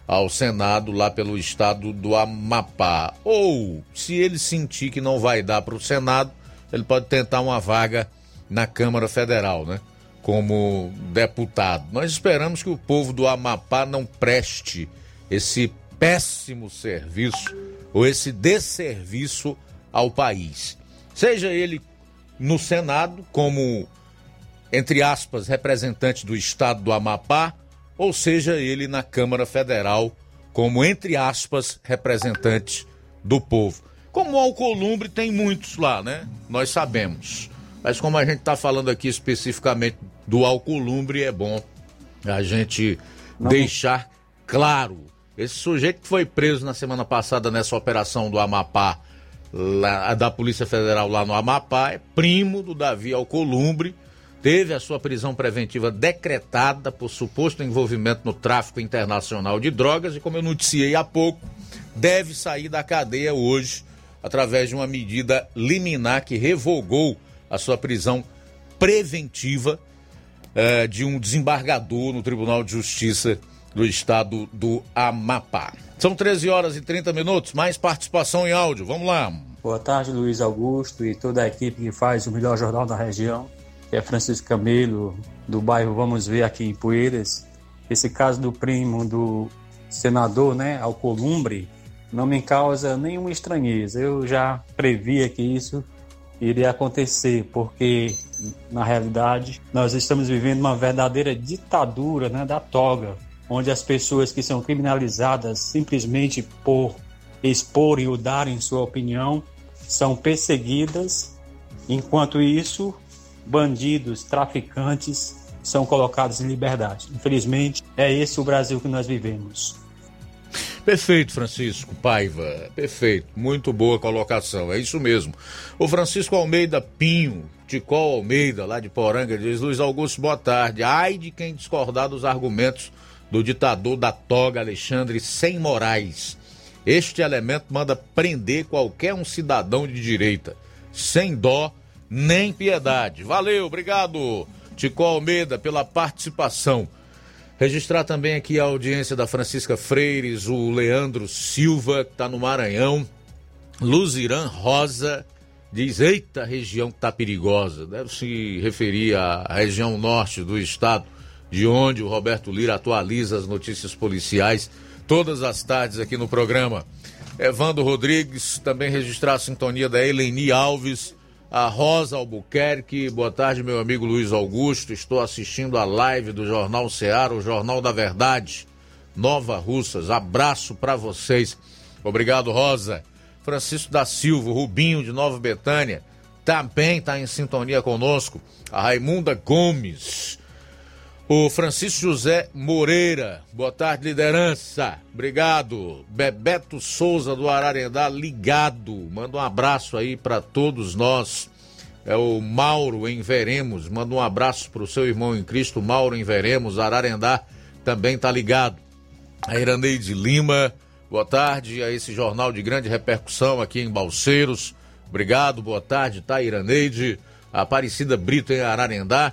Speaker 1: ao Senado lá pelo estado do Amapá. Ou, se ele sentir que não vai dar para o Senado, ele pode tentar uma vaga na Câmara Federal, né? Como deputado. Nós esperamos que o povo do Amapá não preste esse péssimo serviço ou esse desserviço ao país. Seja ele no Senado, como, entre aspas, representante do estado do Amapá, ou seja ele na Câmara Federal, como, entre aspas, representante do povo. Como o Alcolumbre tem muitos lá, né? Nós sabemos. Mas como a gente está falando aqui especificamente do Alcolumbre, é bom a gente Não. deixar claro. Esse sujeito que foi preso na semana passada nessa operação do Amapá, lá, da Polícia Federal lá no Amapá, é primo do Davi Alcolumbre, teve a sua prisão preventiva decretada por suposto envolvimento no tráfico internacional de drogas e, como eu noticiei há pouco, deve sair da cadeia hoje através de uma medida liminar que revogou a sua prisão preventiva eh, de um desembargador no Tribunal de Justiça do estado do Amapá. São 13 horas e 30 minutos, mais participação em áudio. Vamos lá.
Speaker 32: Boa tarde, Luiz Augusto e toda a equipe que faz o melhor jornal da região, que é Francisco Camelo, do bairro Vamos Ver aqui em Poeiras. Esse caso do primo do senador, né, Alcolumbre, não me causa nenhuma estranheza. Eu já previa que isso iria acontecer, porque na realidade nós estamos vivendo uma verdadeira ditadura né, da toga, onde as pessoas que são criminalizadas simplesmente por exporem ou darem sua opinião são perseguidas, enquanto isso, bandidos, traficantes são colocados em liberdade. Infelizmente, é esse o Brasil que nós vivemos.
Speaker 1: Perfeito, Francisco Paiva. Perfeito. Muito boa colocação. É isso mesmo. O Francisco Almeida Pinho, Ticol Almeida, lá de Poranga, diz: Luiz Augusto, boa tarde. Ai de quem discordar dos argumentos do ditador da toga Alexandre Sem Moraes. Este elemento manda prender qualquer um cidadão de direita, sem dó nem piedade. Valeu, obrigado, Tico Almeida, pela participação. Registrar também aqui a audiência da Francisca Freires, o Leandro Silva, que está no Maranhão. Luzirã Rosa diz: Eita, região que está perigosa. Deve se referir à região norte do estado, de onde o Roberto Lira atualiza as notícias policiais todas as tardes aqui no programa. Evandro Rodrigues, também registrar a sintonia da Eleni Alves a Rosa Albuquerque. Boa tarde, meu amigo Luiz Augusto. Estou assistindo a live do Jornal Ceará, o Jornal da Verdade. Nova Russas. Abraço para vocês. Obrigado, Rosa. Francisco da Silva, Rubinho de Nova Betânia, também está em sintonia conosco. A Raimunda Gomes. O Francisco José Moreira, boa tarde, liderança. Obrigado. Bebeto Souza do Ararendá, ligado. Manda um abraço aí para todos nós. É o Mauro em Veremos. Manda um abraço para o seu irmão em Cristo, Mauro em Veremos. Ararendá também tá ligado. A Iraneide Lima, boa tarde a esse jornal de grande repercussão aqui em Balseiros. Obrigado, boa tarde, tá, Iraneide? A Aparecida Brito em Ararendá.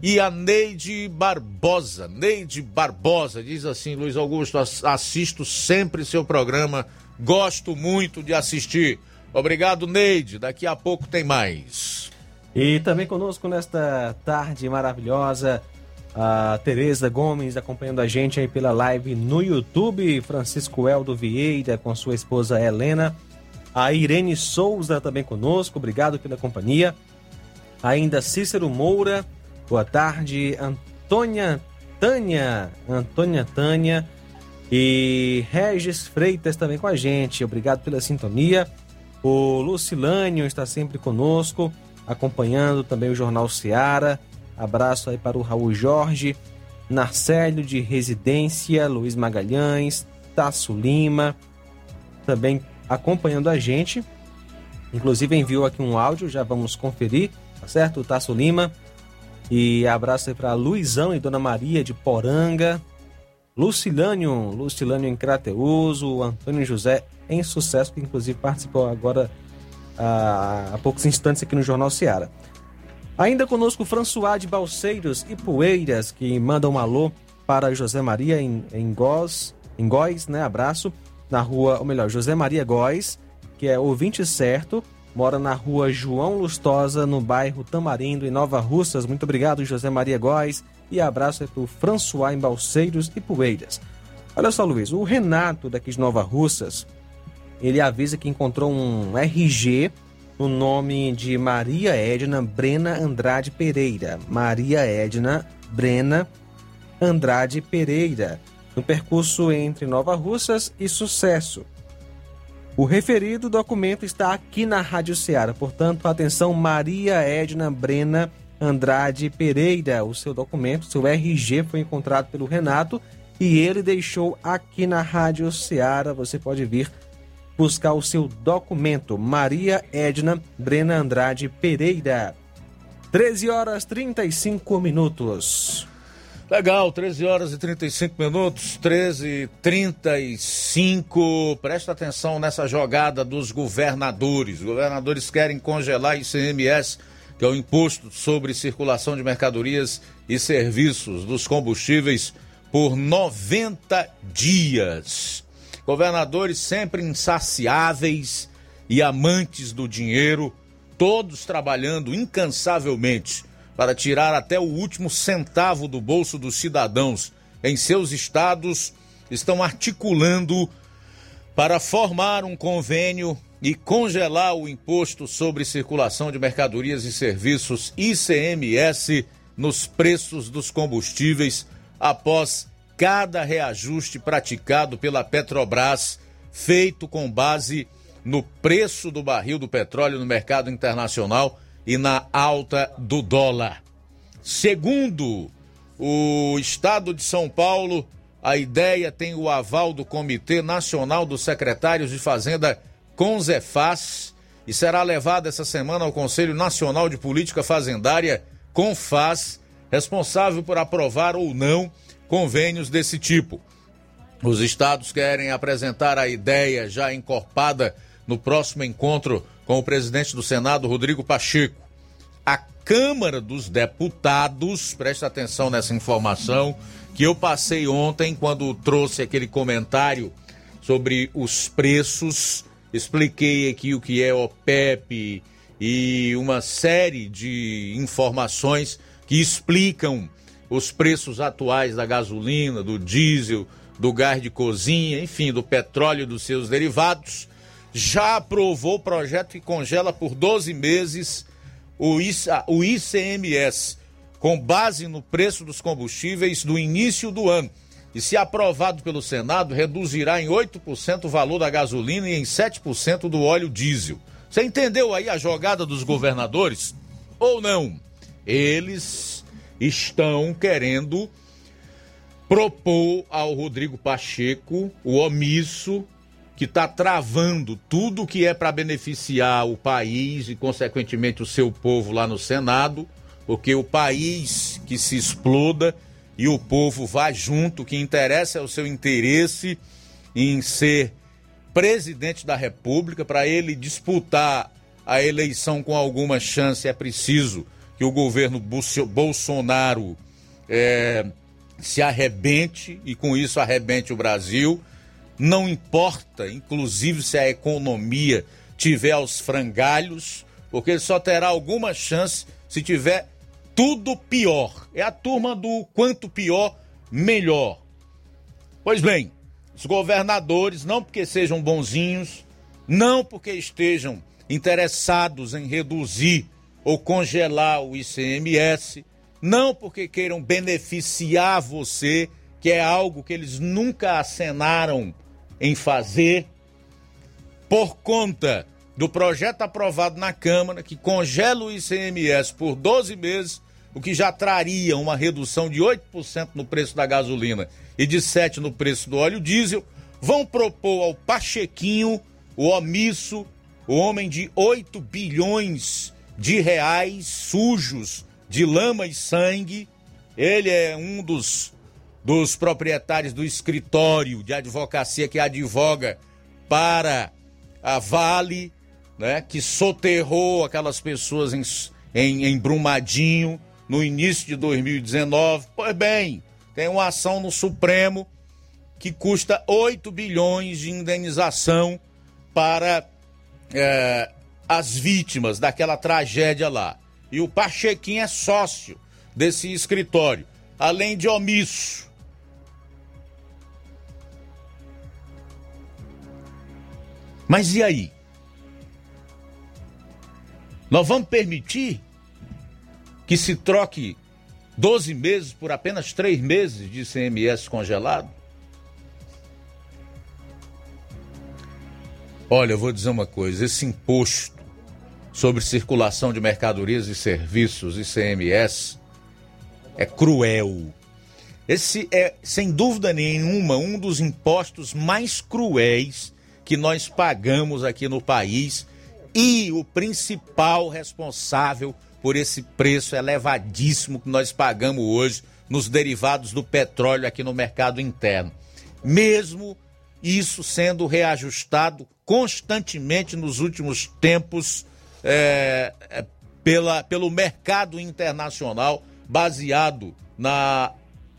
Speaker 1: E a Neide Barbosa, Neide Barbosa, diz assim: Luiz Augusto, assisto sempre seu programa, gosto muito de assistir. Obrigado, Neide. Daqui a pouco tem mais.
Speaker 2: E também conosco nesta tarde maravilhosa, a Tereza Gomes acompanhando a gente aí pela live no YouTube, Francisco Eldo Vieira com sua esposa Helena, a Irene Souza também conosco, obrigado pela companhia. Ainda Cícero Moura, Boa tarde, Antônia Tânia. Antônia Tânia e Regis Freitas também com a gente. Obrigado pela sintonia. O Lucilânio está sempre conosco, acompanhando também o Jornal Seara. Abraço aí para o Raul Jorge, Narcélio de Residência, Luiz Magalhães, Tasso Lima, também acompanhando a gente. Inclusive enviou aqui um áudio, já vamos conferir, tá certo? O Tasso Lima e abraço aí para Luizão e Dona Maria de Poranga, Lucilânio, Lucilânio em Crateuso, Antônio José em Sucesso, que inclusive participou agora há, há poucos instantes aqui no Jornal Seara. Ainda conosco François de Balseiros e Poeiras, que manda um alô para José Maria em, em Góis, em Góis, né? Abraço. Na rua, ou melhor, José Maria Góis, que é ouvinte certo, mora na rua João Lustosa, no bairro Tamarindo, em Nova Russas. Muito obrigado, José Maria Góis. E abraço para o François em Balseiros e Poeiras. Olha só, Luiz, o Renato daqui de Nova Russas, ele avisa que encontrou um RG no nome de Maria Edna Brena Andrade Pereira. Maria Edna Brena Andrade Pereira, no percurso entre Nova Russas e Sucesso. O referido documento está aqui na Rádio Ceará, portanto, atenção, Maria Edna Brena Andrade Pereira. O seu documento, seu RG, foi encontrado pelo Renato e ele deixou aqui na Rádio Ceará. Você pode vir buscar o seu documento. Maria Edna Brena Andrade Pereira. 13 horas 35 minutos.
Speaker 1: Legal, 13 horas e 35 minutos, 13 e 35. Presta atenção nessa jogada dos governadores. Os governadores querem congelar ICMS, que é o Imposto sobre Circulação de Mercadorias e Serviços dos Combustíveis, por 90 dias. Governadores sempre insaciáveis e amantes do dinheiro, todos trabalhando incansavelmente para tirar até o último centavo do bolso dos cidadãos. Em seus estados, estão articulando para formar um convênio e congelar o imposto sobre circulação de mercadorias e serviços ICMS nos preços dos combustíveis após cada reajuste praticado pela Petrobras, feito com base no preço do barril do petróleo no mercado internacional e na alta do dólar. Segundo o Estado de São Paulo, a ideia tem o aval do Comitê Nacional dos Secretários de Fazenda, CONZEFAS, e será levada essa semana ao Conselho Nacional de Política Fazendária, CONFAS, responsável por aprovar ou não convênios desse tipo. Os estados querem apresentar a ideia já encorpada no próximo encontro com o presidente do Senado, Rodrigo Pacheco. A Câmara dos Deputados, preste atenção nessa informação que eu passei ontem quando trouxe aquele comentário sobre os preços, expliquei aqui o que é OPEP e uma série de informações que explicam os preços atuais da gasolina, do diesel, do gás de cozinha, enfim, do petróleo e dos seus derivados já aprovou o projeto que congela por 12 meses o, ICMS, com base no preço dos combustíveis do início do ano. E se aprovado pelo Senado, reduzirá em 8% o valor da gasolina e em 7% do óleo diesel. Você entendeu aí a jogada dos governadores? Ou não? Eles estão querendo propor ao Rodrigo Pacheco, o omisso, que está travando tudo que é para beneficiar o país e, consequentemente, o seu povo lá no Senado, porque o país que se exploda e o povo vá junto, que interessa é o seu interesse em ser presidente da República, para ele disputar a eleição com alguma chance, é preciso que o governo Bolsonaro é, se arrebente e com isso arrebente o Brasil não importa, inclusive, se a economia tiver aos frangalhos, porque ele só terá alguma chance se tiver tudo pior. É a turma do quanto pior, melhor. Pois bem, os governadores, não porque sejam bonzinhos, não porque estejam interessados em reduzir ou congelar o ICMS, não porque queiram beneficiar você, que é algo que eles nunca acenaram em fazer por conta do projeto aprovado na Câmara que congela o ICMS por 12 meses, o que já traria uma redução de 8% no preço da gasolina e de 7% no preço do óleo diesel, vão propor ao Pachequinho, o omisso, o homem de 8 bilhões de reais sujos de lama e sangue. Ele é um dos dos proprietários do escritório de advocacia que advoga para a Vale, né, que soterrou aquelas pessoas em, em, em Brumadinho no início de 2019. Pois bem, tem uma ação no Supremo que custa 8 bilhões de indenização para é, as vítimas daquela tragédia lá. E o Pachequinho é sócio desse escritório, além de omisso. Mas e aí? Nós vamos permitir que se troque 12 meses por apenas 3 meses de CMS congelado? Olha, eu vou dizer uma coisa: esse imposto sobre circulação de mercadorias e serviços, ICMS, é cruel. Esse é, sem dúvida nenhuma, um dos impostos mais cruéis que nós pagamos aqui no país e o principal responsável por esse preço elevadíssimo que nós pagamos hoje nos derivados do petróleo aqui no mercado interno. Mesmo isso sendo reajustado constantemente nos últimos tempos é, é, pela, pelo mercado internacional, baseado na,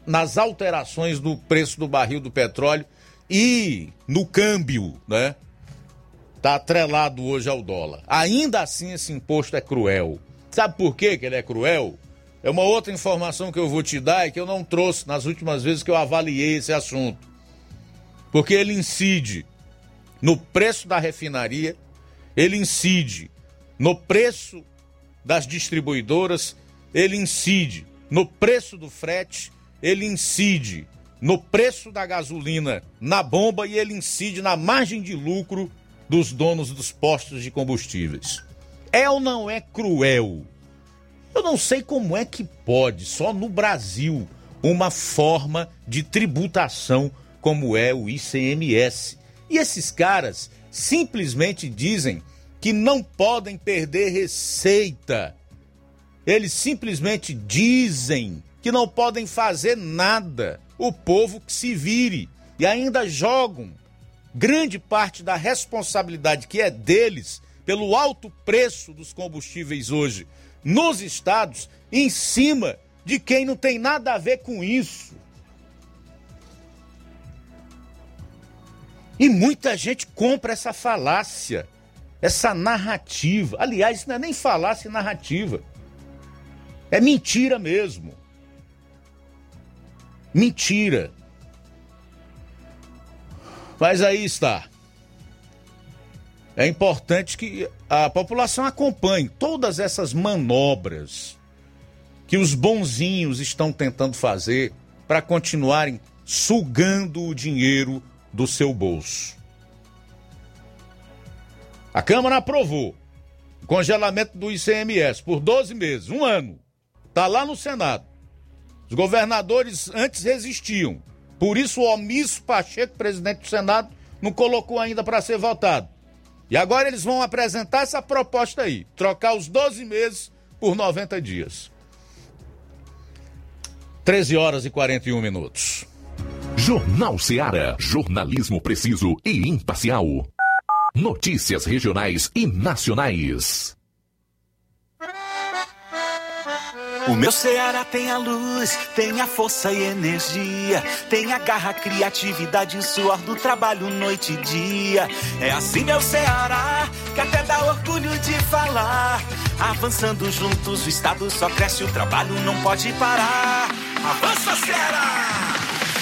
Speaker 1: nas alterações do preço do barril do petróleo e no câmbio, né? Está atrelado hoje ao dólar. Ainda assim, esse imposto é cruel. Sabe por quê que ele é cruel? É uma outra informação que eu vou te dar e que eu não trouxe nas últimas vezes que eu avaliei esse assunto. Porque ele incide no preço da refinaria, ele incide no preço das distribuidoras, ele incide no preço do frete, ele incide no preço da gasolina na bomba e ele incide na margem de lucro dos donos dos postos de combustíveis. É ou não é cruel? Eu não sei como é que pode, só no Brasil, uma forma de tributação como é o ICMS. E esses caras simplesmente dizem que não podem perder receita. Eles simplesmente dizem que não podem fazer nada. O povo que se vire. E ainda jogam grande parte da responsabilidade que é deles pelo alto preço dos combustíveis hoje nos estados em cima de quem não tem nada a ver com isso. E muita gente compra essa falácia, essa narrativa. Aliás, não é nem falácia narrativa. É mentira mesmo. Mentira. Mas aí está. É importante que a população acompanhe todas essas manobras que os bonzinhos estão tentando fazer para continuarem sugando o dinheiro do seu bolso. A Câmara aprovou o congelamento do ICMS por 12 meses, um ano. Está lá no Senado. Os governadores antes resistiam. Por isso, o omisso Pacheco, presidente do Senado, não colocou ainda para ser votado. E agora eles vão apresentar essa proposta aí: trocar os 12 meses por 90 dias. 13 horas e 41 minutos.
Speaker 3: Jornal Seara. Jornalismo preciso e imparcial. Notícias regionais e nacionais.
Speaker 10: O meu Ceará tem a luz, tem a força e energia, tem a garra, criatividade e suor do trabalho noite e dia. É assim meu Ceará, que até dá orgulho de falar. Avançando juntos, o estado só cresce, o trabalho não pode parar. Avança Ceará!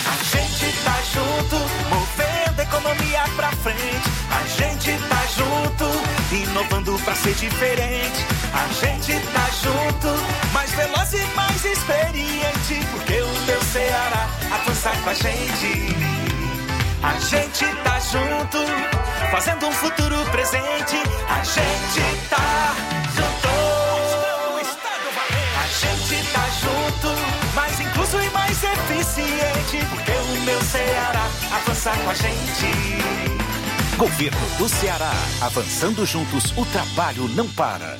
Speaker 10: A gente tá junto, movendo a economia pra frente. A gente tá junto, inovando pra ser diferente. A gente tá junto, mais veloz e mais experiente. Porque o teu Ceará avança com a gente. A gente tá junto, fazendo um futuro presente. A gente tá junto. A gente tá junto, mais incluso e mais eficiente. Porque o meu Ceará avança com a gente.
Speaker 33: Governo do Ceará. Avançando juntos, o trabalho não para.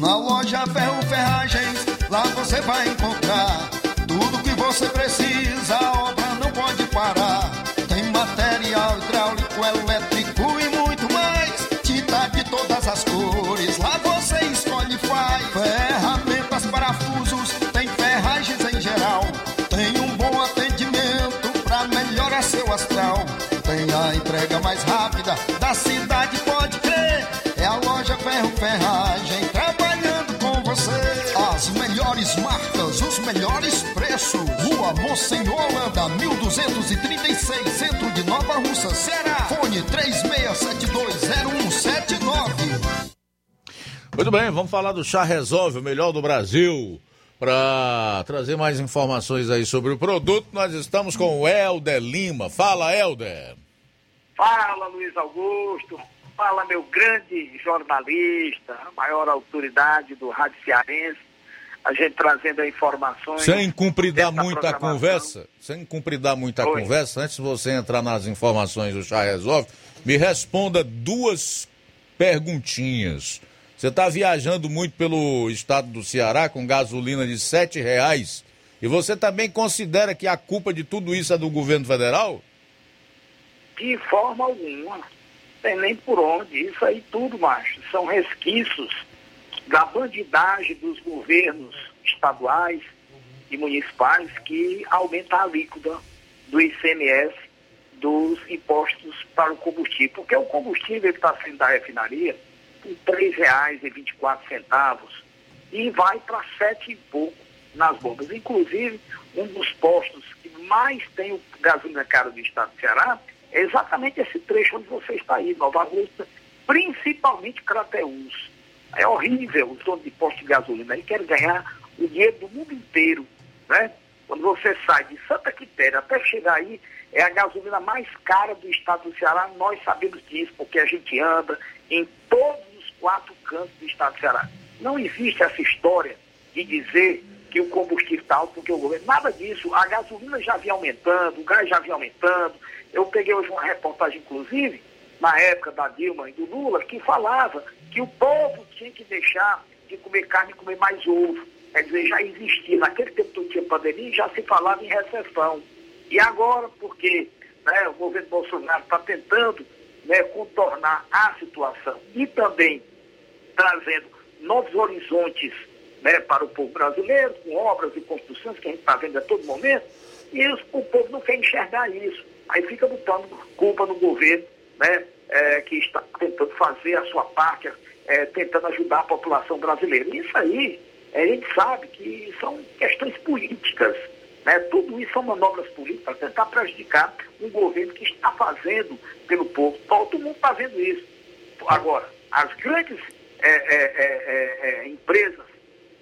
Speaker 5: Na loja Ferro Ferragens, lá você vai encontrar tudo que você precisa, Rua Mocenola, Holanda, 1236, centro de Nova Russa, Ceará. Fone 36720179.
Speaker 1: Muito bem, vamos falar do Chá Resolve, o melhor do Brasil. Para trazer mais informações aí sobre o produto, nós estamos com o Helder Lima. Fala, Helder.
Speaker 34: Fala, Luiz Augusto. Fala, meu grande jornalista, a maior autoridade do Rádio Cearense. A gente trazendo informações.
Speaker 1: Sem cumpridar
Speaker 34: dessa
Speaker 1: muito a
Speaker 34: programação.
Speaker 1: conversa, sem cumpridar muito a
Speaker 34: Oi.
Speaker 1: conversa, antes de você entrar nas informações do Chá Resolve, me responda duas perguntinhas. Você está viajando muito pelo estado do Ceará com gasolina de 7 reais e você também considera que a culpa de tudo isso é do governo federal?
Speaker 34: De forma alguma. Tem nem por onde. Isso aí tudo, macho. São resquícios da bandidagem dos governos estaduais e municipais que aumenta a alíquota do ICMS dos impostos para o combustível. Porque o combustível está sendo da refinaria por R$ 3,24 e vai para sete e pouco nas bombas. Inclusive, um dos postos que mais tem o gasolina cara do estado do Ceará é exatamente esse trecho onde você está aí, Nova Augusta, principalmente Crateús. É horrível os donos de posto de gasolina. Aí querem ganhar o dinheiro do mundo inteiro, né? Quando você sai de Santa Quitéria até chegar aí, é a gasolina mais cara do estado do Ceará. Nós sabemos disso, porque a gente anda em todos os quatro cantos do estado do Ceará. Não existe essa história de dizer que o combustível está alto porque o governo. Nada disso. A gasolina já vinha aumentando, o gás já vinha aumentando. Eu peguei hoje uma reportagem, inclusive, na época da Dilma e do Lula, que falava que o povo tinha que deixar de comer carne e comer mais ovo. Quer dizer, já existia, naquele tempo que tinha pandemia, já se falava em recessão. E agora, porque né, o governo Bolsonaro está tentando né, contornar a situação e também trazendo novos horizontes né, para o povo brasileiro, com obras e construções que a gente está vendo a todo momento, e os- o povo não quer enxergar isso. Aí fica botando culpa no governo, né, é, que está tentando fazer a sua parte, é, tentando ajudar a população brasileira. Isso aí, é, a gente sabe que são questões políticas. Né? Tudo isso são manobras políticas para tentar prejudicar um governo que está fazendo pelo povo. Todo mundo está vendo isso. Agora, as grandes é, é, é, empresas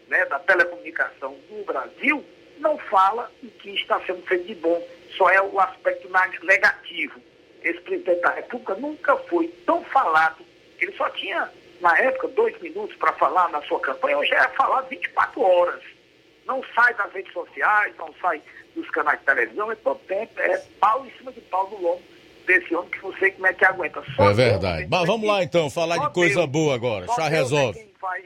Speaker 34: né, da telecomunicação do Brasil, não fala o que está sendo feito de bom, só é o aspecto negativo. Esse presidente da República nunca foi tão falado, ele só tinha, na época, dois minutos para falar na sua campanha, hoje é falar 24 horas. Não sai das redes sociais, não sai dos canais de televisão, é todo tempo, é pau em cima de pau do lombo desse homem que não sei como é que aguenta.
Speaker 1: Só é verdade. Mas vamos lá então, falar de coisa Deus, boa agora. Já resolve.
Speaker 34: Faz,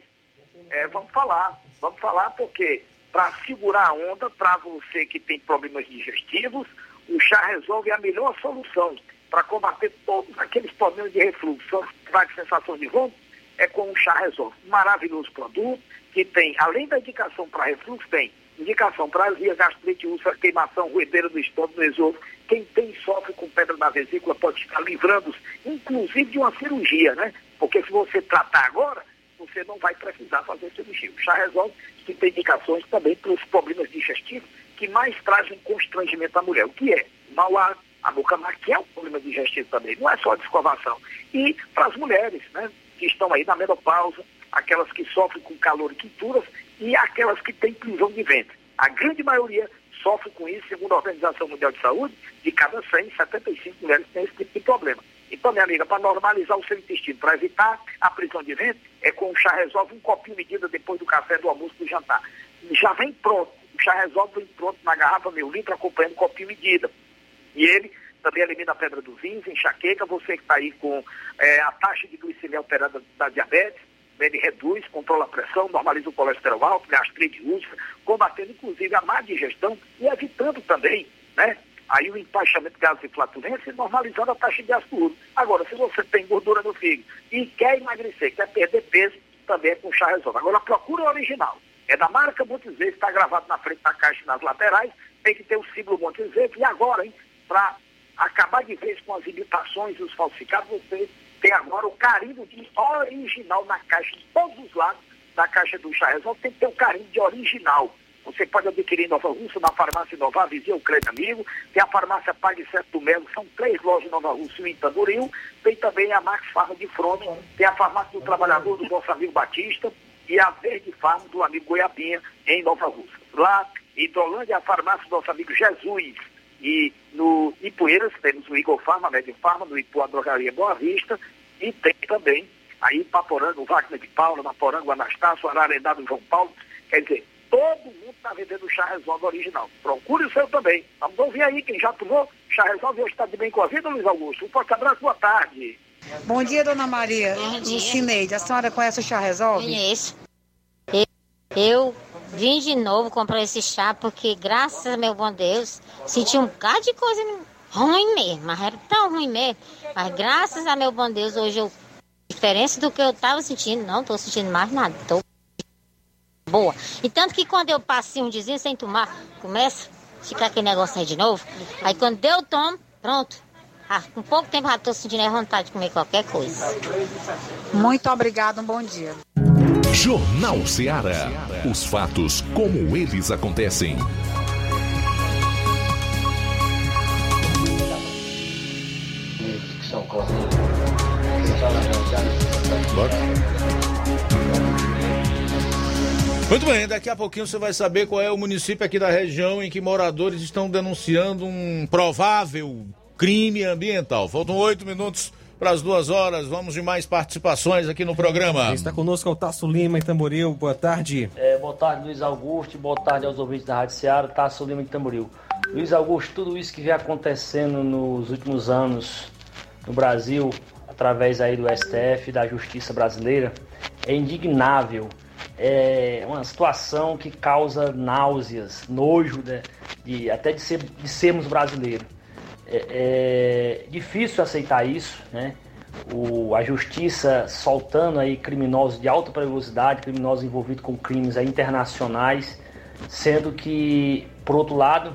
Speaker 34: é, vamos falar, vamos falar porque para segurar a onda, para você que tem problemas digestivos, o chá resolve a melhor solução para combater todos aqueles problemas de refluxo, de sensação de vômito, é com o chá resolve. Maravilhoso produto que tem, além da indicação para refluxo, tem indicação para azia, gastrite, úlcera, queimação, ruedeira do estômago, do esôfago. Quem tem sofre com pedra na vesícula pode estar livrando-se, inclusive de uma cirurgia, né? Porque se você tratar agora, você não vai precisar fazer cirurgia. O chá resolve que tem indicações também para os problemas digestivos que mais trazem constrangimento à mulher. O que é? Mal ar, a má, que é um problema digestivo também, não é só a descovação. E para as mulheres, né? Que estão aí na menopausa, aquelas que sofrem com calor e quinturas e aquelas que têm prisão de ventre. A grande maioria sofre com isso, segundo a Organização Mundial de Saúde, de cada 100, 75 mulheres têm esse tipo de problema. Então, minha amiga, para normalizar o seu intestino, para evitar a prisão de ventre, é com o chá resolve um copinho medida depois do café, do almoço, do jantar. Já vem pronto. O chá resolve vem pronto na garrafa meio litro, acompanhando o copinho medida. E ele também elimina a pedra dos rins, enxaqueca, você que está aí com é, a taxa de glicemia alterada da diabetes, ele reduz, controla a pressão, normaliza o colesterol alto, gastrite, úlcera, combatendo inclusive a má digestão e evitando também, né? Aí o empaixamento de gases e flatulência normalizando a taxa de ácido Agora, se você tem gordura no fígado e quer emagrecer, quer perder peso, também é com chá resolve. Agora, procura o original. É da marca Montezete, está gravado na frente da caixa e nas laterais, tem que ter o símbolo Montezete. E agora, hein, para acabar de vez com as imitações e os falsificados, você tem agora o carimbo de original na caixa, de todos os lados da caixa do chá resolve, tem que ter o carimbo de original. Você pode adquirir em Nova Rússia, na farmácia Nova Vizinha, o Crédito Amigo, tem a farmácia Pague Certo do Melo, são três lojas em Nova Rússia e em Tamboril, tem também a Max Farma de Fronte, tem a farmácia do Trabalhador do nosso amigo Batista e a Verde Farma do amigo Goiabinha em Nova Rússia. Lá em Hidrolândia, a farmácia do nosso amigo Jesus. E no Ipueiras temos o Igor Farma, Médio Farma, no Ipu a Drogaria Boa Vista, e tem também aí Paporanga, o Wagner de Paula, Maporanga, o Anastácio, Ararendá do João Paulo. Quer dizer, todo mundo está vendendo o chá resolve original. Procure o seu também. Vamos ouvir aí quem já tomou chá resolve hoje está de bem com a vida, Luiz Augusto. Um forte abraço, boa tarde.
Speaker 35: Bom dia, dona Maria. Bom dia. Lucineide, a senhora conhece o chá resolve?
Speaker 36: Conheço. Eu, eu vim de novo comprar esse chá porque, graças a meu bom Deus, senti um bocado de coisa ruim mesmo, mas era tão ruim mesmo. Mas graças a meu bom Deus, hoje eu. Diferença do que eu estava sentindo, não estou sentindo mais nada. Tô boa. E tanto que quando eu passei um dizinho sem tomar, começa a ficar aquele negócio aí de novo. Aí quando eu tomo, pronto. Ah, com pouco tempo já estou sentindo vontade de comer qualquer coisa.
Speaker 35: Muito obrigada, um bom dia.
Speaker 3: Jornal Ceará. Os fatos como eles acontecem.
Speaker 1: Muito bem, daqui a pouquinho você vai saber qual é o município aqui da região em que moradores estão denunciando um provável crime ambiental. Faltam oito minutos para as duas horas. Vamos de mais participações aqui no programa.
Speaker 2: Está conosco o Tasso Lima em Tamboril. Boa tarde.
Speaker 37: É, boa tarde, Luiz Augusto. Boa tarde aos ouvintes da Rádio Ceará. Tasso Lima em Tamboril. Luiz Augusto, tudo isso que vem acontecendo nos últimos anos no Brasil, através aí do STF, da Justiça Brasileira, é indignável é uma situação que causa náuseas, nojo de, de até de, ser, de sermos brasileiros. É, é, difícil aceitar isso, né? O, a justiça soltando aí criminosos de alta perigosidade, criminosos envolvidos com crimes internacionais, sendo que, por outro lado,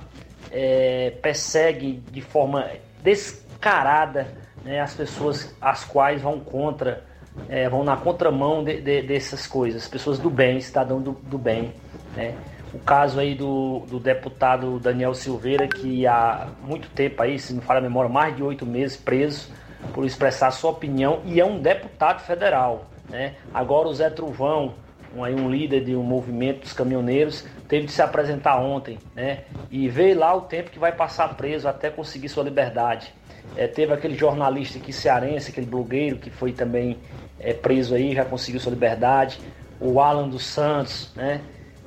Speaker 37: é, persegue de forma descarada né, as pessoas as quais vão contra é, vão na contramão de, de, dessas coisas, pessoas do bem, cidadão do, do bem. Né? O caso aí do, do deputado Daniel Silveira, que há muito tempo aí, se não falha a memória, mais de oito meses preso por expressar sua opinião e é um deputado federal. Né? Agora o Zé Truvão, um, aí, um líder de um movimento dos caminhoneiros, teve de se apresentar ontem, né? E veio lá o tempo que vai passar preso até conseguir sua liberdade. É, teve aquele jornalista aqui cearense, aquele blogueiro que foi também é, preso aí, já conseguiu sua liberdade. O Alan dos Santos, né?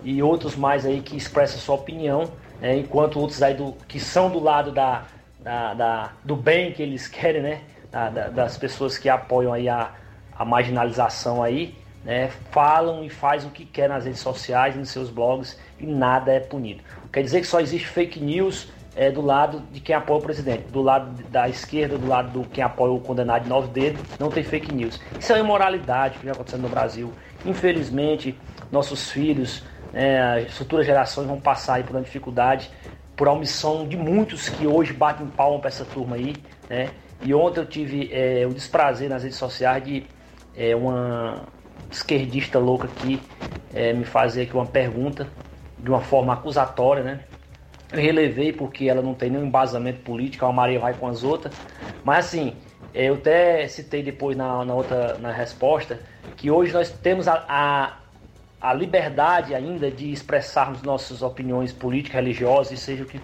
Speaker 37: E outros mais aí que expressam sua opinião, né? enquanto outros aí do, que são do lado da, da, da do bem que eles querem, né? Da, da, das pessoas que apoiam aí a, a marginalização aí, né, falam e fazem o que querem nas redes sociais, nos seus blogs e nada é punido. Quer dizer que só existe fake news é, do lado de quem apoia o presidente, do lado da esquerda, do lado do quem apoia o condenado de nove dedos, não tem fake news. Isso é uma imoralidade que vem acontecendo no Brasil. Infelizmente, nossos filhos, né, as futuras gerações vão passar aí por uma dificuldade, por omissão de muitos que hoje batem palma para essa turma aí, né? E ontem eu tive é, o desprazer nas redes sociais de é, uma esquerdista louca aqui é, me fazer aqui uma pergunta de uma forma acusatória, né? Eu relevei porque ela não tem nenhum embasamento político, a Maria vai com as outras. Mas assim, é, eu até citei depois na, na outra na resposta que hoje nós temos a, a, a liberdade ainda de expressarmos nossas opiniões políticas, religiosas, e seja o que.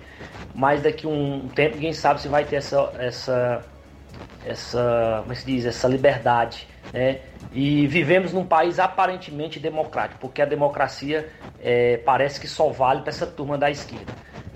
Speaker 37: Mas daqui um tempo ninguém sabe se vai ter essa, essa, essa, como é se diz, essa liberdade né? E vivemos num país aparentemente democrático, porque a democracia é, parece que só vale para essa turma da esquerda.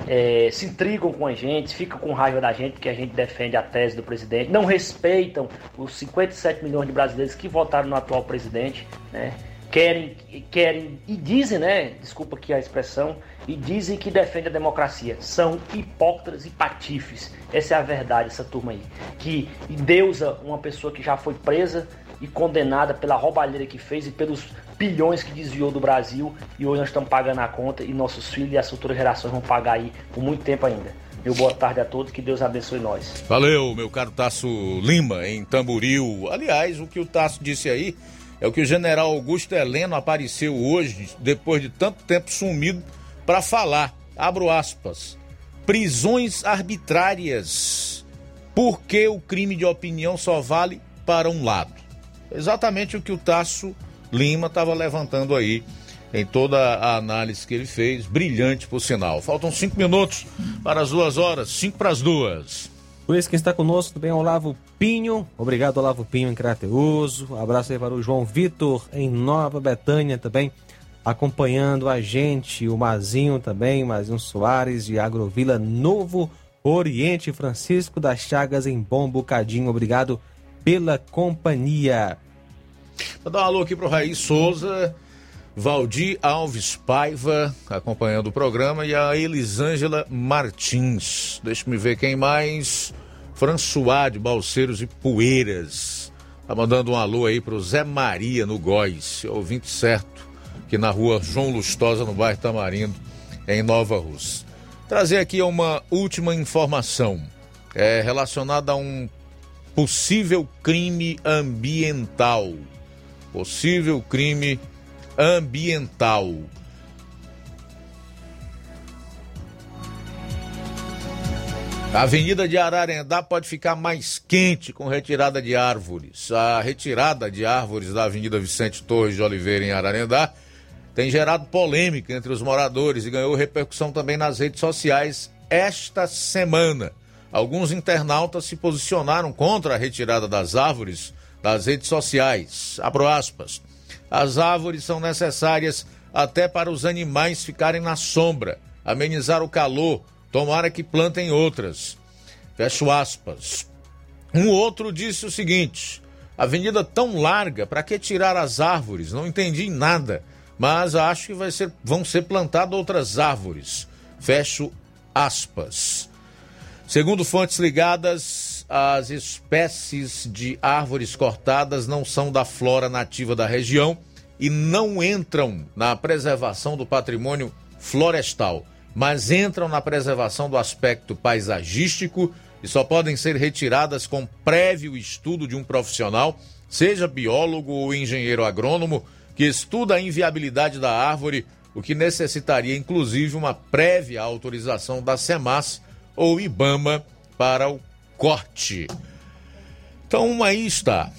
Speaker 37: É, se intrigam com a gente, ficam com raiva da gente porque a gente defende a tese do presidente, não respeitam os 57 milhões de brasileiros que votaram no atual presidente, né? Querem, querem e dizem, né? Desculpa aqui a expressão, e dizem que defendem a democracia. São hipócritas e patifes. Essa é a verdade, essa turma aí. Que endeusa uma pessoa que já foi presa, e condenada pela roubalheira que fez e pelos bilhões que desviou do Brasil e hoje nós estamos pagando a conta e nossos filhos e as futuras gerações vão pagar aí por muito tempo ainda. Meu boa tarde a todos, que Deus abençoe nós.
Speaker 1: Valeu, meu caro Tasso Lima, em Tamboril. Aliás, o que o Tasso disse aí é o que o general Augusto Heleno apareceu hoje, depois de tanto tempo sumido, para falar. Abro aspas. Prisões arbitrárias. Por que o crime de opinião só vale para um lado? Exatamente o que o Tasso Lima estava levantando aí em toda a análise que ele fez, brilhante por sinal. Faltam cinco minutos para as duas horas, cinco para as duas.
Speaker 2: Por isso quem está conosco também é o Olavo Pinho. Obrigado, Olavo Pinho, em Crateuso. Abraço aí para o João Vitor, em Nova Betânia também, acompanhando a gente. O Mazinho também, Mazinho Soares, de Agrovila Novo Oriente. Francisco das Chagas, em Bom Bocadinho. Obrigado pela companhia.
Speaker 1: Vou dar um alô aqui pro Raí Souza, Valdir Alves Paiva, acompanhando o programa, e a Elisângela Martins. Deixa-me ver quem mais. François de Balseiros e Poeiras. Tá mandando um alô aí pro Zé Maria no Góis, ouvinte certo, que na rua João Lustosa, no bairro Tamarindo, em Nova Rússia. Trazer aqui uma última informação é, relacionada a um possível crime ambiental. Possível crime ambiental. A Avenida de Ararendá pode ficar mais quente com retirada de árvores. A retirada de árvores da Avenida Vicente Torres de Oliveira em Ararendá tem gerado polêmica entre os moradores e ganhou repercussão também nas redes sociais esta semana. Alguns internautas se posicionaram contra a retirada das árvores das redes sociais. Abro aspas. As árvores são necessárias até para os animais ficarem na sombra, amenizar o calor, tomara que plantem outras. Fecho aspas. Um outro disse o seguinte: avenida tão larga, para que tirar as árvores? Não entendi nada, mas acho que ser, vão ser plantadas outras árvores. Fecho aspas. Segundo fontes ligadas, as espécies de árvores cortadas não são da flora nativa da região e não entram na preservação do patrimônio florestal, mas entram na preservação do aspecto paisagístico e só podem ser retiradas com prévio estudo de um profissional, seja biólogo ou engenheiro agrônomo, que estuda a inviabilidade da árvore, o que necessitaria inclusive uma prévia autorização da SEMAS ou IBAMA para o corte. Então aí está.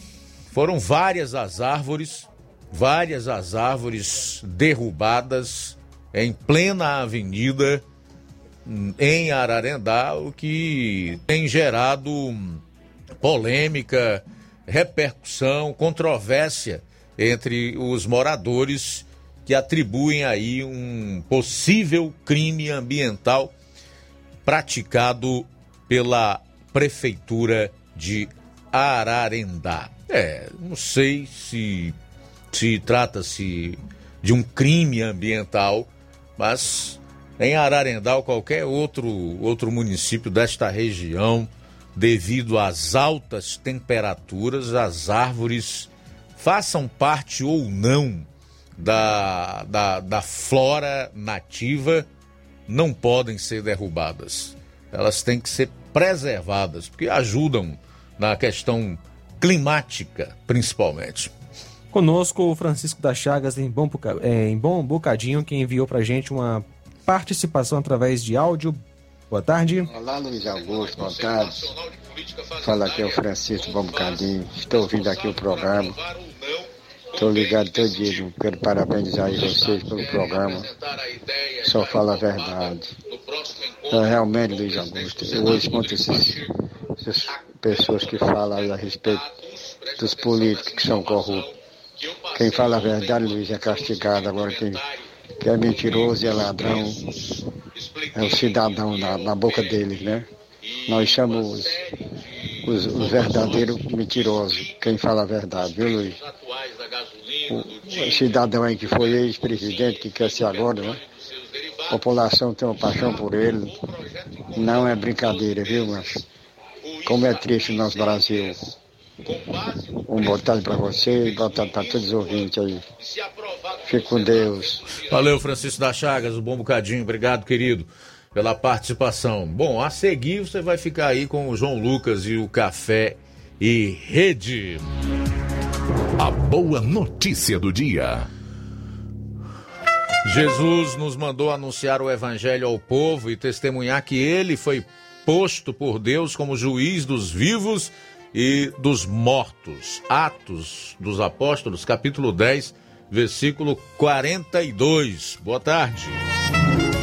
Speaker 1: Foram várias as árvores, várias as árvores derrubadas em plena avenida em Ararendá, o que tem gerado polêmica, repercussão, controvérsia entre os moradores que atribuem aí um possível crime ambiental praticado pela prefeitura de Ararendá. É, não sei se se trata-se de um crime ambiental, mas em Ararendá ou qualquer outro outro município desta região, devido às altas temperaturas, as árvores façam parte ou não da, da, da flora nativa, não podem ser derrubadas. Elas têm que ser preservadas, porque ajudam na questão climática, principalmente.
Speaker 2: Conosco o Francisco das Chagas em Bom, é, em Bom Bocadinho, que enviou pra gente uma participação através de áudio. Boa tarde.
Speaker 38: Olá, Luiz Augusto, boa tarde. Fala aqui é o Francisco Bom Bocadinho. Estou ouvindo aqui o programa. Estou ligado todo dia. Quero parabenizar vocês pelo programa. Só fala a verdade. Então, realmente, Luiz Augusto, eu ouço muitas essas pessoas que falam a respeito dos políticos que são corruptos. Quem fala a verdade, Luiz, é castigado. Agora, quem, quem é mentiroso e é ladrão é o cidadão na, na boca deles, né? Nós chamamos os, os verdadeiros mentirosos. Quem fala a verdade, viu, Luiz? O, o cidadão aí que foi ex-presidente, que quer ser agora, né? A população tem uma paixão por ele. Não é brincadeira, viu, mas como é triste o nosso Brasil. Um boa tarde para você e boa tarde para todos os ouvintes aí. Fique com Deus.
Speaker 1: Valeu, Francisco da Chagas, um bom bocadinho. Obrigado, querido, pela participação. Bom, a seguir você vai ficar aí com o João Lucas e o Café e Rede.
Speaker 3: A boa notícia do dia.
Speaker 1: Jesus nos mandou anunciar o evangelho ao povo e testemunhar que ele foi posto por Deus como juiz dos vivos e dos mortos. Atos dos Apóstolos, capítulo 10, versículo 42. Boa tarde.